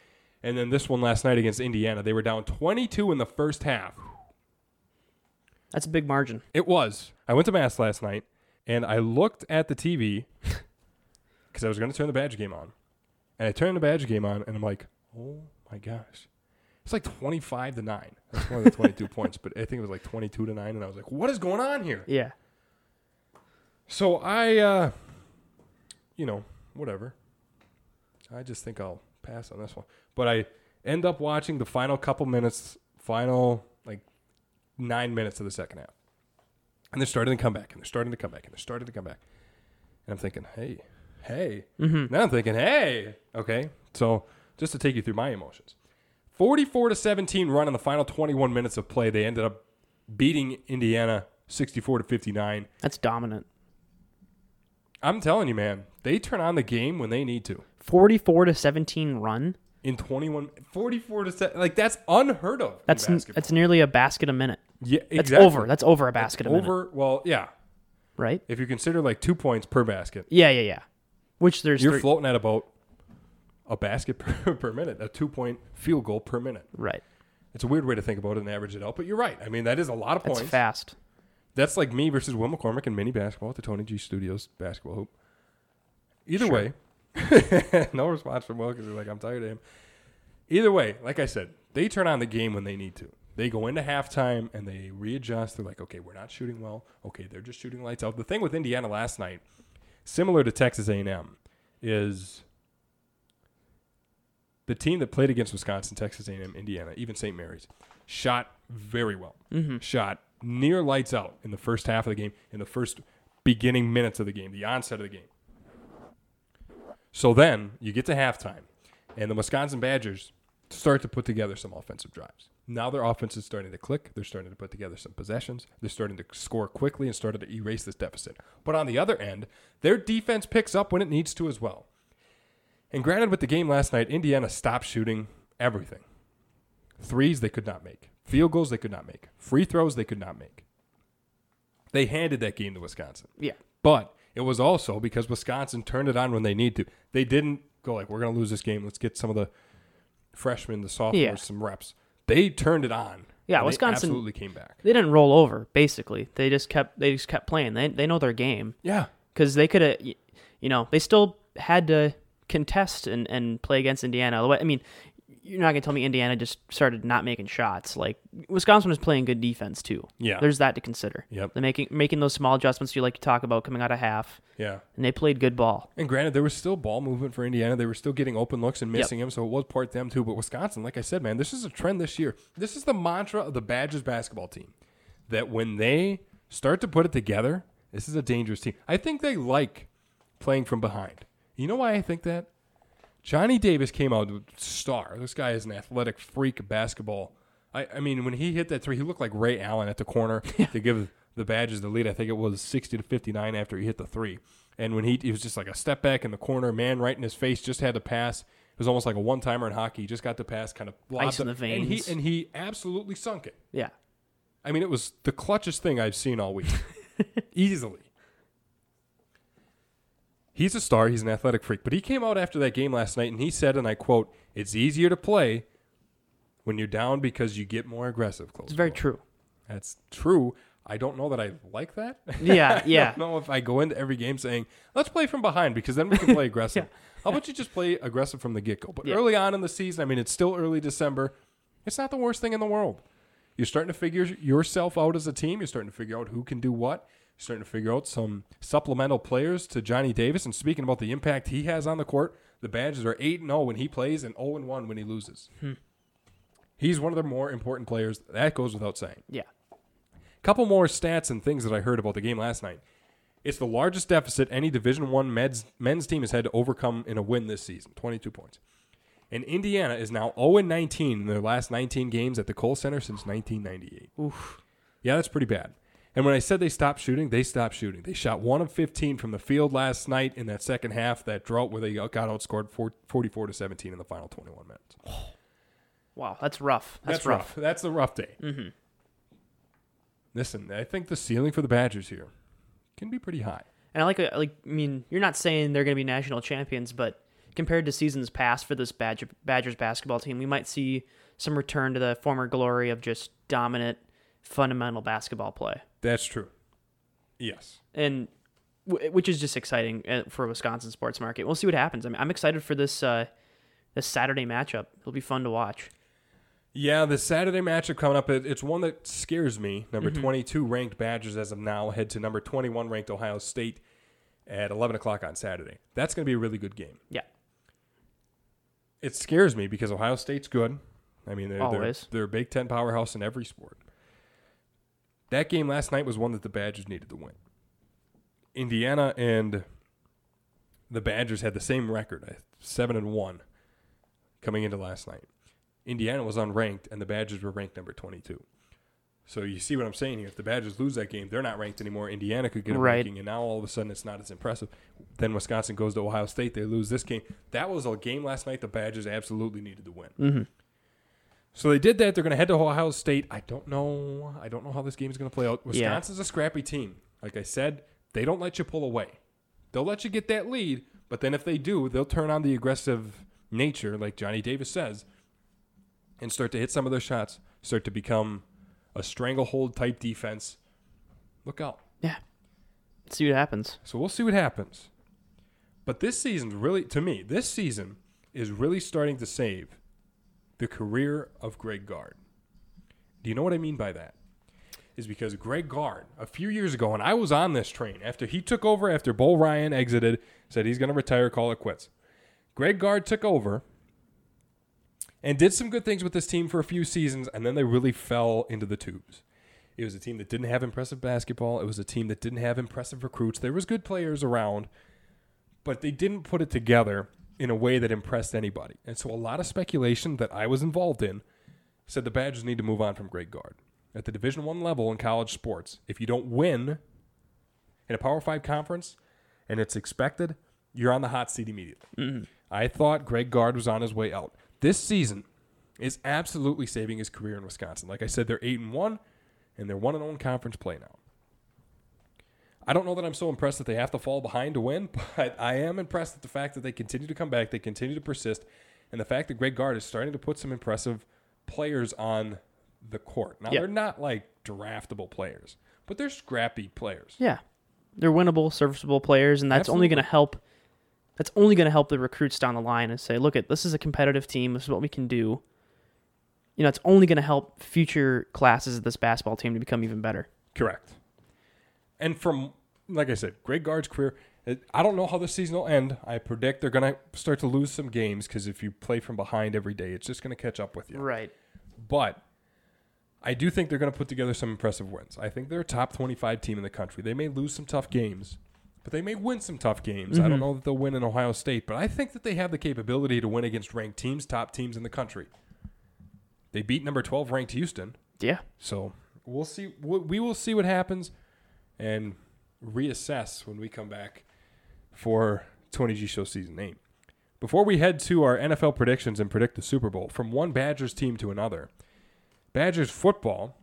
A: and then this one last night against Indiana. They were down 22 in the first half.
B: That's a big margin.
A: It was. I went to mass last night, and I looked at the TV *laughs* because I was going to turn the Badger game on, and I turned the Badger game on, and I'm like, oh my gosh. It's like 25 to 9. That's more than *laughs* 22 points, but I think it was like 22 to 9. And I was like, what is going on here?
B: Yeah.
A: So I, uh, you know, whatever. I just think I'll pass on this one. But I end up watching the final couple minutes, final nine minutes of the second half. And they're starting to come back, and they're starting to come back, and they're starting to come back. And I'm thinking, hey, hey.
B: Mm-hmm.
A: Now I'm thinking, hey. Okay. So just to take you through my emotions 44 to 17 run in the final 21 minutes of play. They ended up beating Indiana 64 to 59.
B: That's dominant.
A: I'm telling you, man, they turn on the game when they need to.
B: 44 to 17 run.
A: In 21, 44 to 7, like that's unheard of.
B: That's
A: basketball.
B: that's nearly a basket a minute.
A: Yeah,
B: That's over. That's over a
A: That's
B: basket a minute,
A: over. Well, yeah.
B: right?
A: If you consider like two points per basket,
B: Yeah, yeah, yeah. Which there's
A: you're
B: three-
A: floating at about a basket *laughs* per, per minute, a two point field goal per minute.
B: right.
A: It's a weird way to think about it and average it out, but you're right. I mean, that is a lot of
B: That's
A: points.
B: fast.
A: That's like me versus Will McCormick in mini basketball at the Tony G Studios basketball hoop. Either
B: Sure.
A: way, *laughs* no response from Will because he's like, I'm tired of him. Either way, like I said, they turn on the game when they need to. They go into halftime and they readjust. They're like, okay, we're not shooting well. Okay, they're just shooting lights out. The thing with Indiana last night, similar to Texas A&M, is the team that played against Wisconsin, Texas A&M, Indiana, even St. Mary's, shot very well.
B: Mm-hmm.
A: Shot near lights out in the first half of the game, in the first beginning minutes of the game, the onset of the game. So then you get to halftime, and the Wisconsin Badgers start to put together some offensive drives. Now their offense is starting to click. They're starting to put together some possessions. They're starting to score quickly and started to erase this deficit. But on the other end, their defense picks up when it needs to as well. And granted, with the game last night, Indiana stopped shooting everything. Threes they could not make. Field goals they could not make. Free throws they could not make. They handed that game to Wisconsin.
B: Yeah.
A: But it was also because Wisconsin turned it on when they need to. They didn't go like, we're going to lose this game. Let's get some of the freshmen, the sophomores,
B: Yeah.
A: some reps. They turned it on.
B: Yeah, Wisconsin-
A: absolutely came back.
B: They didn't roll over. Basically, they just kept they just kept playing. They they know their game
A: Yeah.
B: because they could have, you know, they still had to contest and and play against Indiana. I mean, you're not gonna tell me Indiana just started not making shots. Like Wisconsin was playing good defense too.
A: Yeah.
B: There's that to consider.
A: Yep.
B: They're making making those small adjustments you like to talk about coming out of half,
A: Yeah.
B: and they played good ball.
A: And granted, there was still ball movement for Indiana. They were still getting open looks and
B: Yep.
A: missing them, so it was part them too. But Wisconsin, like I said, man, this is a trend this year. This is the mantra of the Badgers basketball team that when they start to put it together, this is a dangerous team. I think they like playing from behind. You know why I think that? Johnny Davis came out star. This guy is an athletic freak of basketball. I, I mean, when he hit that three, he looked like Ray Allen at the corner *laughs* to give the Badgers the lead. I think it was 60 to 59 after he hit the three. And when he, he was just like a step back in the corner, man right in his face, just had to pass. It was almost like a one timer in hockey. He just got the pass, kind of
B: Ice in the
A: And he, and he absolutely sunk it.
B: Yeah.
A: I mean, it was the clutchest thing I've seen all week. *laughs* Easily. He's a star. He's an athletic freak. But he came out after that game last night and he said, and I quote, it's easier to play when you're down because you get more aggressive. Close
B: It's very true.
A: That's true. I don't know that I like that. *laughs*
B: Yeah,
A: I
B: yeah.
A: don't know if I go into every game saying, let's play from behind because then we can play *laughs* aggressive. How about you just play aggressive from the get go? But
B: Yeah.
A: early on in the season, I mean, it's still early December. It's not the worst thing in the world. You're starting to figure yourself out as a team. You're starting to figure out who can do what. Starting to figure out some supplemental players to Johnny Davis. And speaking about the impact he has on the court, the Badgers are 8 0 when he plays and 0 1 when he loses. Hmm. He's one of the more important players. That goes without saying.
B: Yeah.
A: Couple more stats and things that I heard about the game last night. It's the largest deficit any Division One men's men's team has had to overcome in a win this season, 22 points. And Indiana is now 0 19 in their last 19 games at the Kohl Center since 1998.
B: Oof.
A: Yeah, that's pretty bad. And when I said they stopped shooting, they stopped shooting. They shot 1 of 15 from the field last night in that second half, that drought where they got outscored 4 44 to 17 in the final 21 minutes. *sighs*
B: Wow, that's rough. That's, rough.
A: That's a rough day. Mm-hmm. Listen, I think the ceiling for the Badgers here can be pretty high.
B: And I like, uh, like, I mean, you're not saying they're going to be national champions, but compared to seasons past for this Badger, Badgers basketball team, we might see some return to the former glory of just dominant, fundamental basketball play,
A: That's true. Yes.
B: and w- which is just exciting uh, for Wisconsin sports market. We'll see what happens. I mean, I'm excited for this uh, this Saturday matchup. It'll be fun to watch.
A: Yeah, the Saturday matchup coming up, it- it's one that scares me. Number 22 ranked Badgers as of now head to number 21 ranked Ohio State at 11 o'clock on Saturday. That's going to be a really good game.
B: Yeah,
A: It scares me because Ohio State's good. I mean, they're, they're, they're a Big Ten powerhouse in every sport. That game last night was one that the Badgers needed to win. Indiana and the Badgers had the same record, seven and one, coming into last night. Indiana was unranked, and the Badgers were ranked number twenty-two. So you see what I'm saying here. If the Badgers lose that game, they're not ranked anymore. Indiana could get a
B: Right.
A: ranking, and now all of a sudden it's not as impressive. Then Wisconsin goes to Ohio State. They lose this game. That was a game last night the Badgers absolutely needed to win.
B: Mm-hmm.
A: So they did that. They're going to head to Ohio State. I don't know. I don't know how this game is going to play out. Wisconsin's a scrappy team. Like I said, they don't let you pull away. They'll let you get that lead, but then if they do, they'll turn on the aggressive nature, like Johnny Davis says, and start to hit some of their shots. Start to become a stranglehold type defense. Look out.
B: yeah. see what happens.
A: So we'll see what happens. But this season's really, to me, this season is really starting to save the career of Greg Gard. Do you know what I mean by that? Is because Greg Gard, a few years ago, and I was on this train after he took over, after Bo Ryan exited, said he's going to retire, call it quits. Greg Gard took over and did some good things with this team for a few seasons, and then they really fell into the tubes. It was a team that didn't have impressive basketball. It was a team that didn't have impressive recruits. There was good players around, but they didn't put it together in a way that impressed anybody. And so a lot of speculation that I was involved in said the Badgers need to move on from Greg Gard. At the Division 1 level in college sports, if you don't win in a Power 5 conference and it's expected, you're on the hot seat immediately. Mm-hmm. I thought Greg Gard was on his way out. This season is absolutely saving his career in Wisconsin. Like I said, they're 8 and 1 and they're 1 and 0 conference play now. I don't know that I'm so impressed that they have to fall behind to win, *laughs* but I am impressed at the fact that they continue to come back, they continue to persist, and the fact that Greg Gard is starting to put some impressive players on the court. Now
B: Yeah.
A: they're not like draftable players, but they're scrappy players.
B: Yeah, they're winnable, serviceable players, and that's only going to help. That's only going to help the recruits down the line and say, "Look, at this is a competitive team. This is what we can do." You know, it's only going to help future classes of this basketball team to become even better.
A: Correct. And from like I said, Greg Gard's career. I don't know how the season will end. I predict they're going to start to lose some games because if you play from behind every day, it's just going to catch up with you.
B: Right.
A: But I do think they're going to put together some impressive wins. I think they're a top 25 team in the country. They may lose some tough games, but they may win some tough games. I don't mm-hmm. know that they'll win in Ohio State, but I think that they have the capability to win against ranked teams, top teams in the country. They beat number 12 ranked Houston.
B: Yeah.
A: So we'll see. We will see what happens and reassess when we come back for Tony G Show Season 8. Before we head to our NFL predictions and predict the Super Bowl, from one Badgers team to another, Badgers football,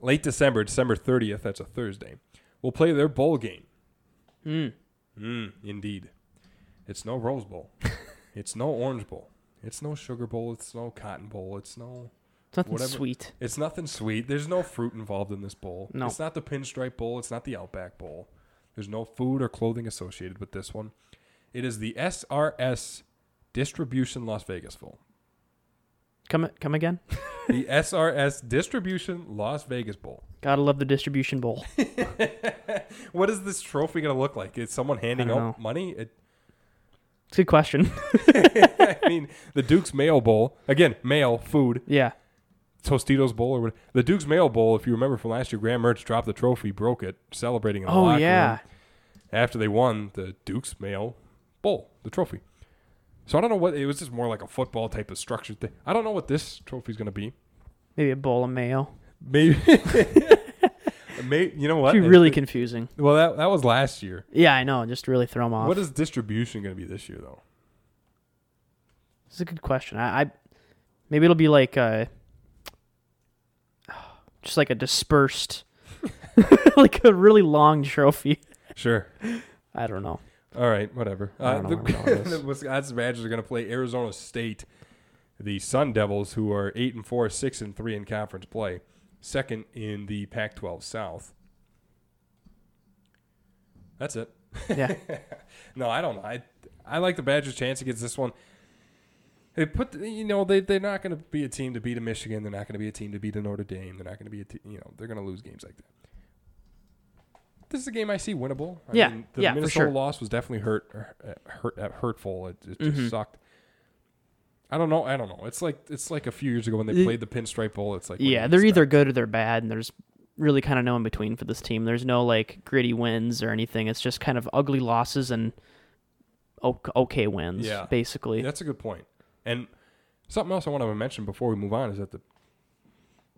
A: late December, December 30th, that's a Thursday, will play their bowl game.
B: Mm.
A: Mm, indeed. It's no Rose Bowl. *laughs* it's no Orange Bowl. It's no Sugar Bowl. It's no Cotton Bowl. It's no
B: It's nothing
A: Whatever-
B: sweet.
A: it's nothing sweet. There's no fruit involved in this bowl.
B: No.
A: It's not the Pinstripe Bowl. It's not the Outback Bowl. There's no food or clothing associated with this one. It is the SRS Distribution Las Vegas Bowl.
B: Come come again? *laughs*
A: The SRS Distribution Las Vegas Bowl.
B: Gotta love the distribution bowl. *laughs*
A: What is this trophy going to look like? Is someone handing out money? It,
B: It's a good question. *laughs*
A: I mean, the Duke's Mayo Bowl. Again, mail, food.
B: yeah.
A: Tostitos Bowl or what? The Duke's Mayo Bowl, if you remember from last year, Graham Mertz dropped the trophy, broke it, celebrating in the
B: Oh
A: locker
B: yeah.
A: room. after they won the Duke's Mayo Bowl, the trophy. So I don't know what it was just more like a football type of structured thing. I don't know what this trophy's going to be.
B: Maybe a bowl of mayo.
A: Maybe, *laughs* *laughs* May, you know what?
B: Be really confusing.
A: well, that that was last year.
B: Yeah, I know. Just really throw them off.
A: What is distribution going to be this year though?
B: It's a good question. I, I maybe it'll be like uh just like a dispersed, *laughs* like a really long trophy.
A: Sure.
B: I don't know.
A: All right, whatever.
B: I
A: Uh,
B: don't
A: the,
B: know what it is.
A: the *laughs* Wisconsin Badgers are going to play Arizona State, the Sun Devils, who are eight and four, six and three in conference play, second in the Pac-12 South. That's it.
B: Yeah. *laughs*
A: No, I don't know. I I like the Badgers' chance against this one. They put, you know, they they're not going to be a team to beat a Michigan. They're not going to be a team to beat a Notre Dame. They're not going to be a, te- you know, they're going to lose games like that. This is a game I see winnable. I
B: Yeah,
A: mean, the
B: yeah,
A: Minnesota
B: sure.
A: loss was definitely hurt, uh, hurt, uh, hurtful. It, it just
B: Mhm.
A: sucked. I don't know. I don't know. It's like it's like a few years ago when they played the Pinstripe Bowl. It's like
B: yeah, they're either good or they're bad, and there's really kind of no in between for this team. There's no like gritty wins or anything. It's just kind of ugly losses and okay wins,
A: Yeah.
B: basically.
A: That's a good point. And something else I want to mention before we move on is that the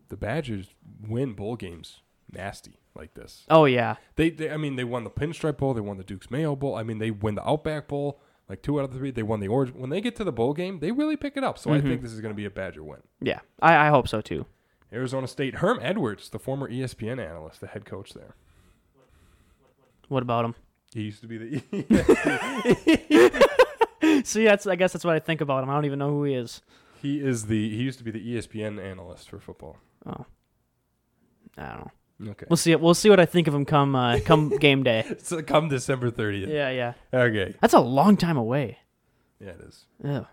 A: the Badgers win bowl games nasty like this.
B: Oh yeah,
A: They, they I mean, they won the Pinstripe Bowl, they won the Duke's Mayo Bowl. I mean, they win the Outback Bowl, like two out of the three. They won the Orange. When they get to the bowl game, they really pick it up. So I
B: Mhm.
A: think this is going to be a Badger win.
B: yeah. I, I hope so too.
A: Arizona State, Herm Edwards, the former ESPN analyst, the head coach there.
B: What about him?
A: He used to be the *laughs* *laughs* *laughs*
B: See, that's I guess that's what I think about him. I don't even know who he is.
A: he is the he used to be the ESPN analyst for football.
B: Oh, I don't know.
A: Okay.
B: We'll see. We'll see what I think of him come uh, come *laughs* game day.
A: So come December 30th.
B: Yeah, yeah.
A: Okay.
B: That's a long time away.
A: Yeah, it is. Yeah.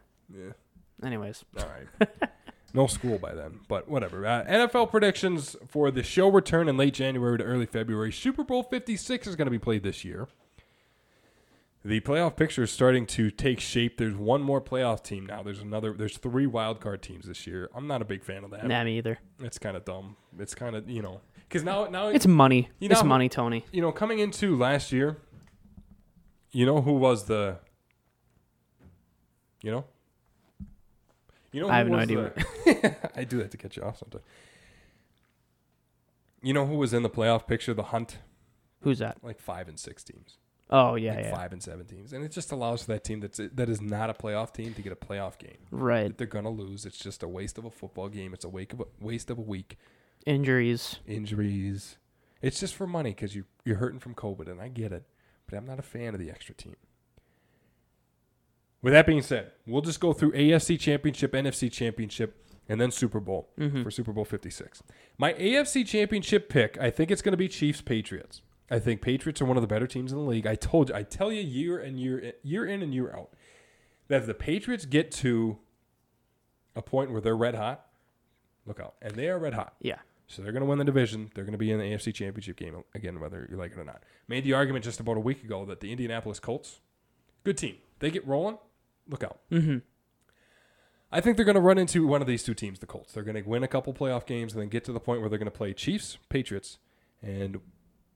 B: Anyways,
A: All right. *laughs* no school by then, but whatever. Uh, NFL predictions for the show return in late January to early February. Super Bowl 56 is going to be played this year. The playoff picture is starting to take shape. There's one more playoff team now. There's another. There's three wild card teams this year. I'm not a big fan of that.
B: nah, me either.
A: It's kind of dumb. It's kind of you know because now now
B: It's money.
A: You
B: it's money, Tony.
A: you know coming into last year. You know who was the. You know. You know who
B: I have no idea
A: the- *laughs* I do that to catch you off sometimes. You know who was in the playoff picture? The hunt,
B: Who's that?
A: like five and six teams,
B: Oh yeah,
A: like
B: yeah.
A: five and seven teams, and it just allows for that team that's that is not a playoff team to get a playoff game.
B: Right.
A: They're gonna lose. It's just a waste of a football game. It's a wake of a waste of a week.
B: Injuries.
A: Injuries. It's just for money because you you're hurting from COVID, and I get it, but I'm not a fan of the extra team. With that being said, we'll just go through AFC Championship, NFC Championship, and then Super Bowl
B: Mm-hmm.
A: for Super Bowl 56. My AFC Championship pick, I think it's going to be Chiefs Patriots. I think Patriots are one of the better teams in the league. I told you, I tell you year and year year in and year out that if the Patriots get to a point where they're red hot, look out. And they are red hot.
B: Yeah.
A: So they're going to win the division. They're going to be in the AFC Championship game again, whether you like it or not. Made the argument just about a week ago that the Indianapolis Colts, good team. They get rolling. Look out.
B: Mm-hmm.
A: I think they're going to run into one of these two teams, the Colts. They're going to win a couple playoff games and then get to the point where they're going to play Chiefs, Patriots, and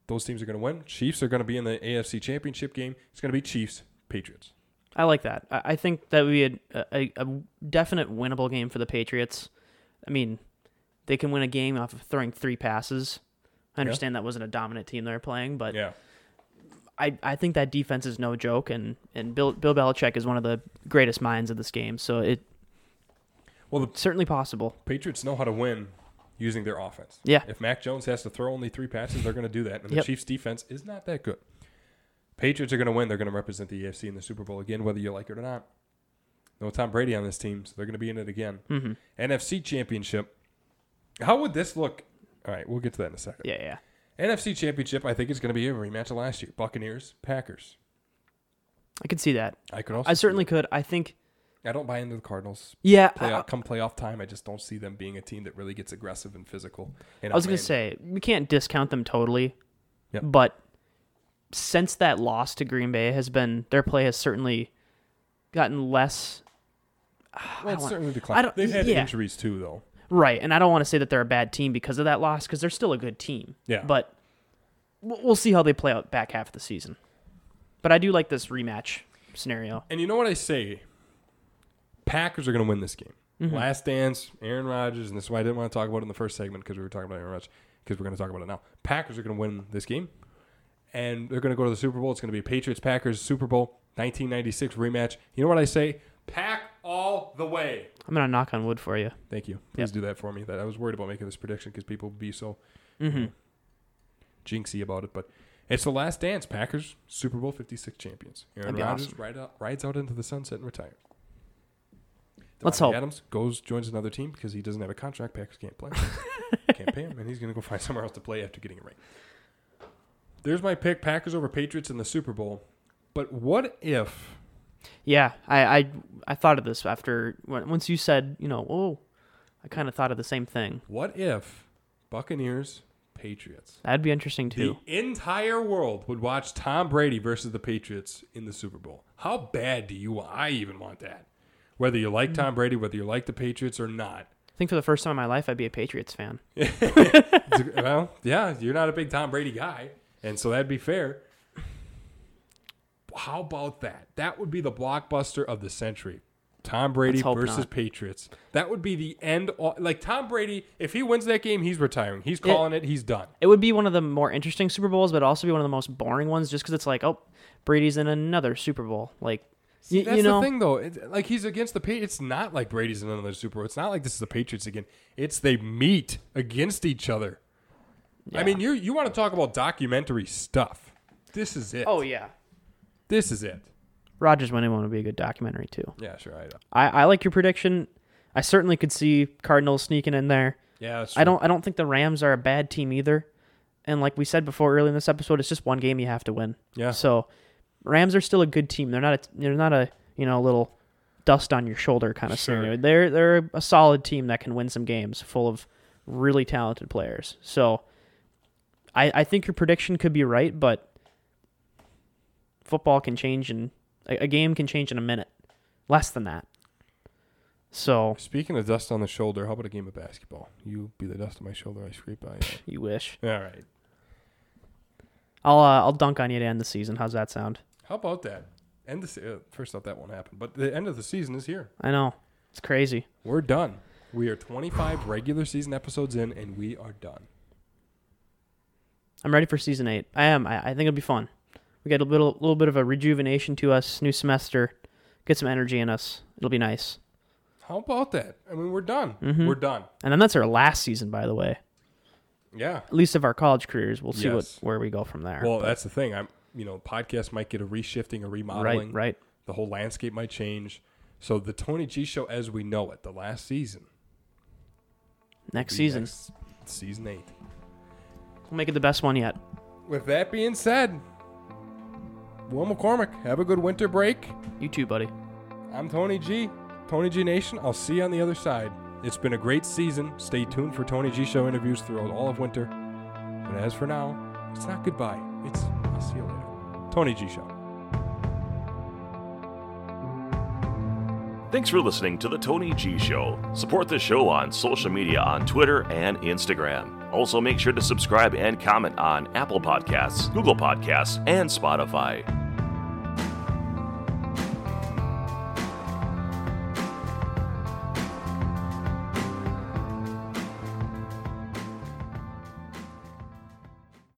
A: those teams are going to win. Chiefs are going to be in the AFC Championship game. It's going to be Chiefs, Patriots.
B: I like that. I, think that would be a, a, a definite winnable game for the Patriots. I mean, they can win a game off of throwing three passes. I understand that wasn't a dominant team they're playing, but
A: Yeah.
B: I, I think that defense is no joke, and, and Bill Bill Belichick is one of the greatest minds of this game, so it
A: Well, the
B: certainly possible.
A: Patriots know how to win using their offense.
B: Yeah.
A: If Mac Jones has to throw only three passes, they're going to do that. And the
B: Yep.
A: Chiefs' defense is not that good. Patriots are going to win. They're going to represent the AFC in the Super Bowl again, whether you like it or not. No Tom Brady on this team, so they're going to be in it again.
B: hmm
A: NFC Championship. How would this look? All right, we'll get to that in a second.
B: Yeah, yeah.
A: NFC Championship, I think it's going to be a rematch of last year. Buccaneers, Packers.
B: I could see that.
A: I could also.
B: I certainly could. I think.
A: I don't buy into the Cardinals.
B: Yeah, I,
A: come playoff time, I just don't see them being a team that really gets aggressive and physical. And
B: I was gonna say we can't discount them totally,
A: Yep.
B: but since that loss to Green Bay has been their play has certainly gotten less. *sighs*
A: Well, it's certainly declined. They've had
B: yeah.
A: injuries too, though.
B: Right, and I don't want to say that they're a bad team because of that loss because they're still a good team.
A: Yeah.
B: but we'll we'll see how they play out back half of the season. But I do like this rematch scenario.
A: And you know what I say? Packers are going to win this game.
B: Mm-hmm.
A: Last dance, Aaron Rodgers, and this is why I didn't want to talk about it in the first segment because we were talking about Aaron Rodgers because we're going to talk about it now. Packers are going to win this game, and they're going to go to the Super Bowl. It's going to be Patriots Packers Super Bowl 1996 rematch. You know what I say? Pack all the way.
B: I'm gonna knock on wood for you.
A: Thank you. Please do that for me. That I was worried about making this prediction because people would be so
B: Mm-hmm.
A: jinxy about it, but it's the last dance. Packers Super Bowl 56 champions. Aaron Rodgers
B: awesome.
A: ride out, rides out into the sunset and retires.
B: Let's hope.
A: Adams goes joins another team because he doesn't have a contract. Packers can't play. *laughs* can't pay him, and he's going to go find somewhere else to play after getting a ring. There's my pick: Packers over Patriots in the Super Bowl. But what if?
B: Yeah, I, I I thought of this after once you said you know oh, I kind of thought of the same thing.
A: What if Buccaneers Patriots?
B: That'd be interesting too.
A: The entire world would watch Tom Brady versus the Patriots in the Super Bowl. How bad do you? I even want that. Whether you like mm. Tom Brady, whether you like the Patriots or not.
B: I think for the first time in my life I'd be a Patriots fan. *laughs*
A: well, yeah, you're not a big Tom Brady guy, and so that'd be fair. How about that? That would be the blockbuster of the century. Tom Brady versus
B: not.
A: Patriots. That would be the end. all- Like Tom Brady, if he wins that game, he's retiring. He's calling it. He's done.
B: It would be one of the more interesting Super Bowls, but also be one of the most boring ones, just because it's like oh, Brady's in another Super Bowl. Like
A: See,
B: y-
A: that's
B: you know,
A: the thing, though. It, like he's against the Patriots. It's not like Brady's in another Super Bowl. It's not like this is the Patriots again. It's they meet against each other. I mean, you you want to talk about documentary stuff? This is it.
B: oh yeah,
A: this is it.
B: Rodgers winning one would be a good documentary too.
A: Yeah, sure. I.
B: I, I like your prediction. I certainly could see Cardinals sneaking in there.
A: Yeah, that's
B: I don't I don't think the Rams are a bad team either. And like we said before early in this episode, it's just one game you have to win.
A: Yeah.
B: So Rams are still a good team. They're not a they're not a you know little dust on your shoulder kind of
A: Sure.
B: scenario. They're they're a solid team that can win some games full of really talented players. So I I think your prediction could be right, but football can change in a, a game can change in a minute. Less than that. So
A: Speaking of dust on the shoulder, how about a game of basketball? You be the dust on my shoulder, I scrape by you. *laughs*
B: you wish.
A: All right.
B: I'll uh, I'll dunk on you to end the season. How's that sound?
A: How about that? End the se- uh, first off, that won't happen. But the end of the season is here.
B: I know. It's crazy.
A: We're done. We are 25 regular season episodes in, and we are done.
B: I'm ready for season eight. I am. I, I think it'll be fun. We get a little, little bit of a rejuvenation to us. New semester. Get some energy in us. It'll be nice.
A: How about that? I mean, we're done.
B: Mhm.
A: We're done.
B: And then that's our last season, by the way.
A: Yeah.
B: At least of our college careers. We'll see
A: Yes.
B: what where we go from there.
A: Well, that's the thing. I'm, you know, podcast might get a reshifting, a remodeling.
B: right. right.
A: The whole landscape might change. So the Tony G show, as we know it, the last season,
B: Next season,
A: next season eight.
B: we'll make it the best one yet.
A: With that being said, Will McCormick, have a good winter break.
B: You too, buddy.
A: I'm Tony G. Tony G Nation. I'll see you on the other side. It's been a great season. Stay tuned for Tony G Show interviews throughout all of winter. But as for now, it's not goodbye. It's Tony G Show.
C: Thanks for listening to The Tony G Show. Support the show on social media on Twitter and Instagram. Also, make sure to subscribe and comment on Apple Podcasts, Google Podcasts, and Spotify.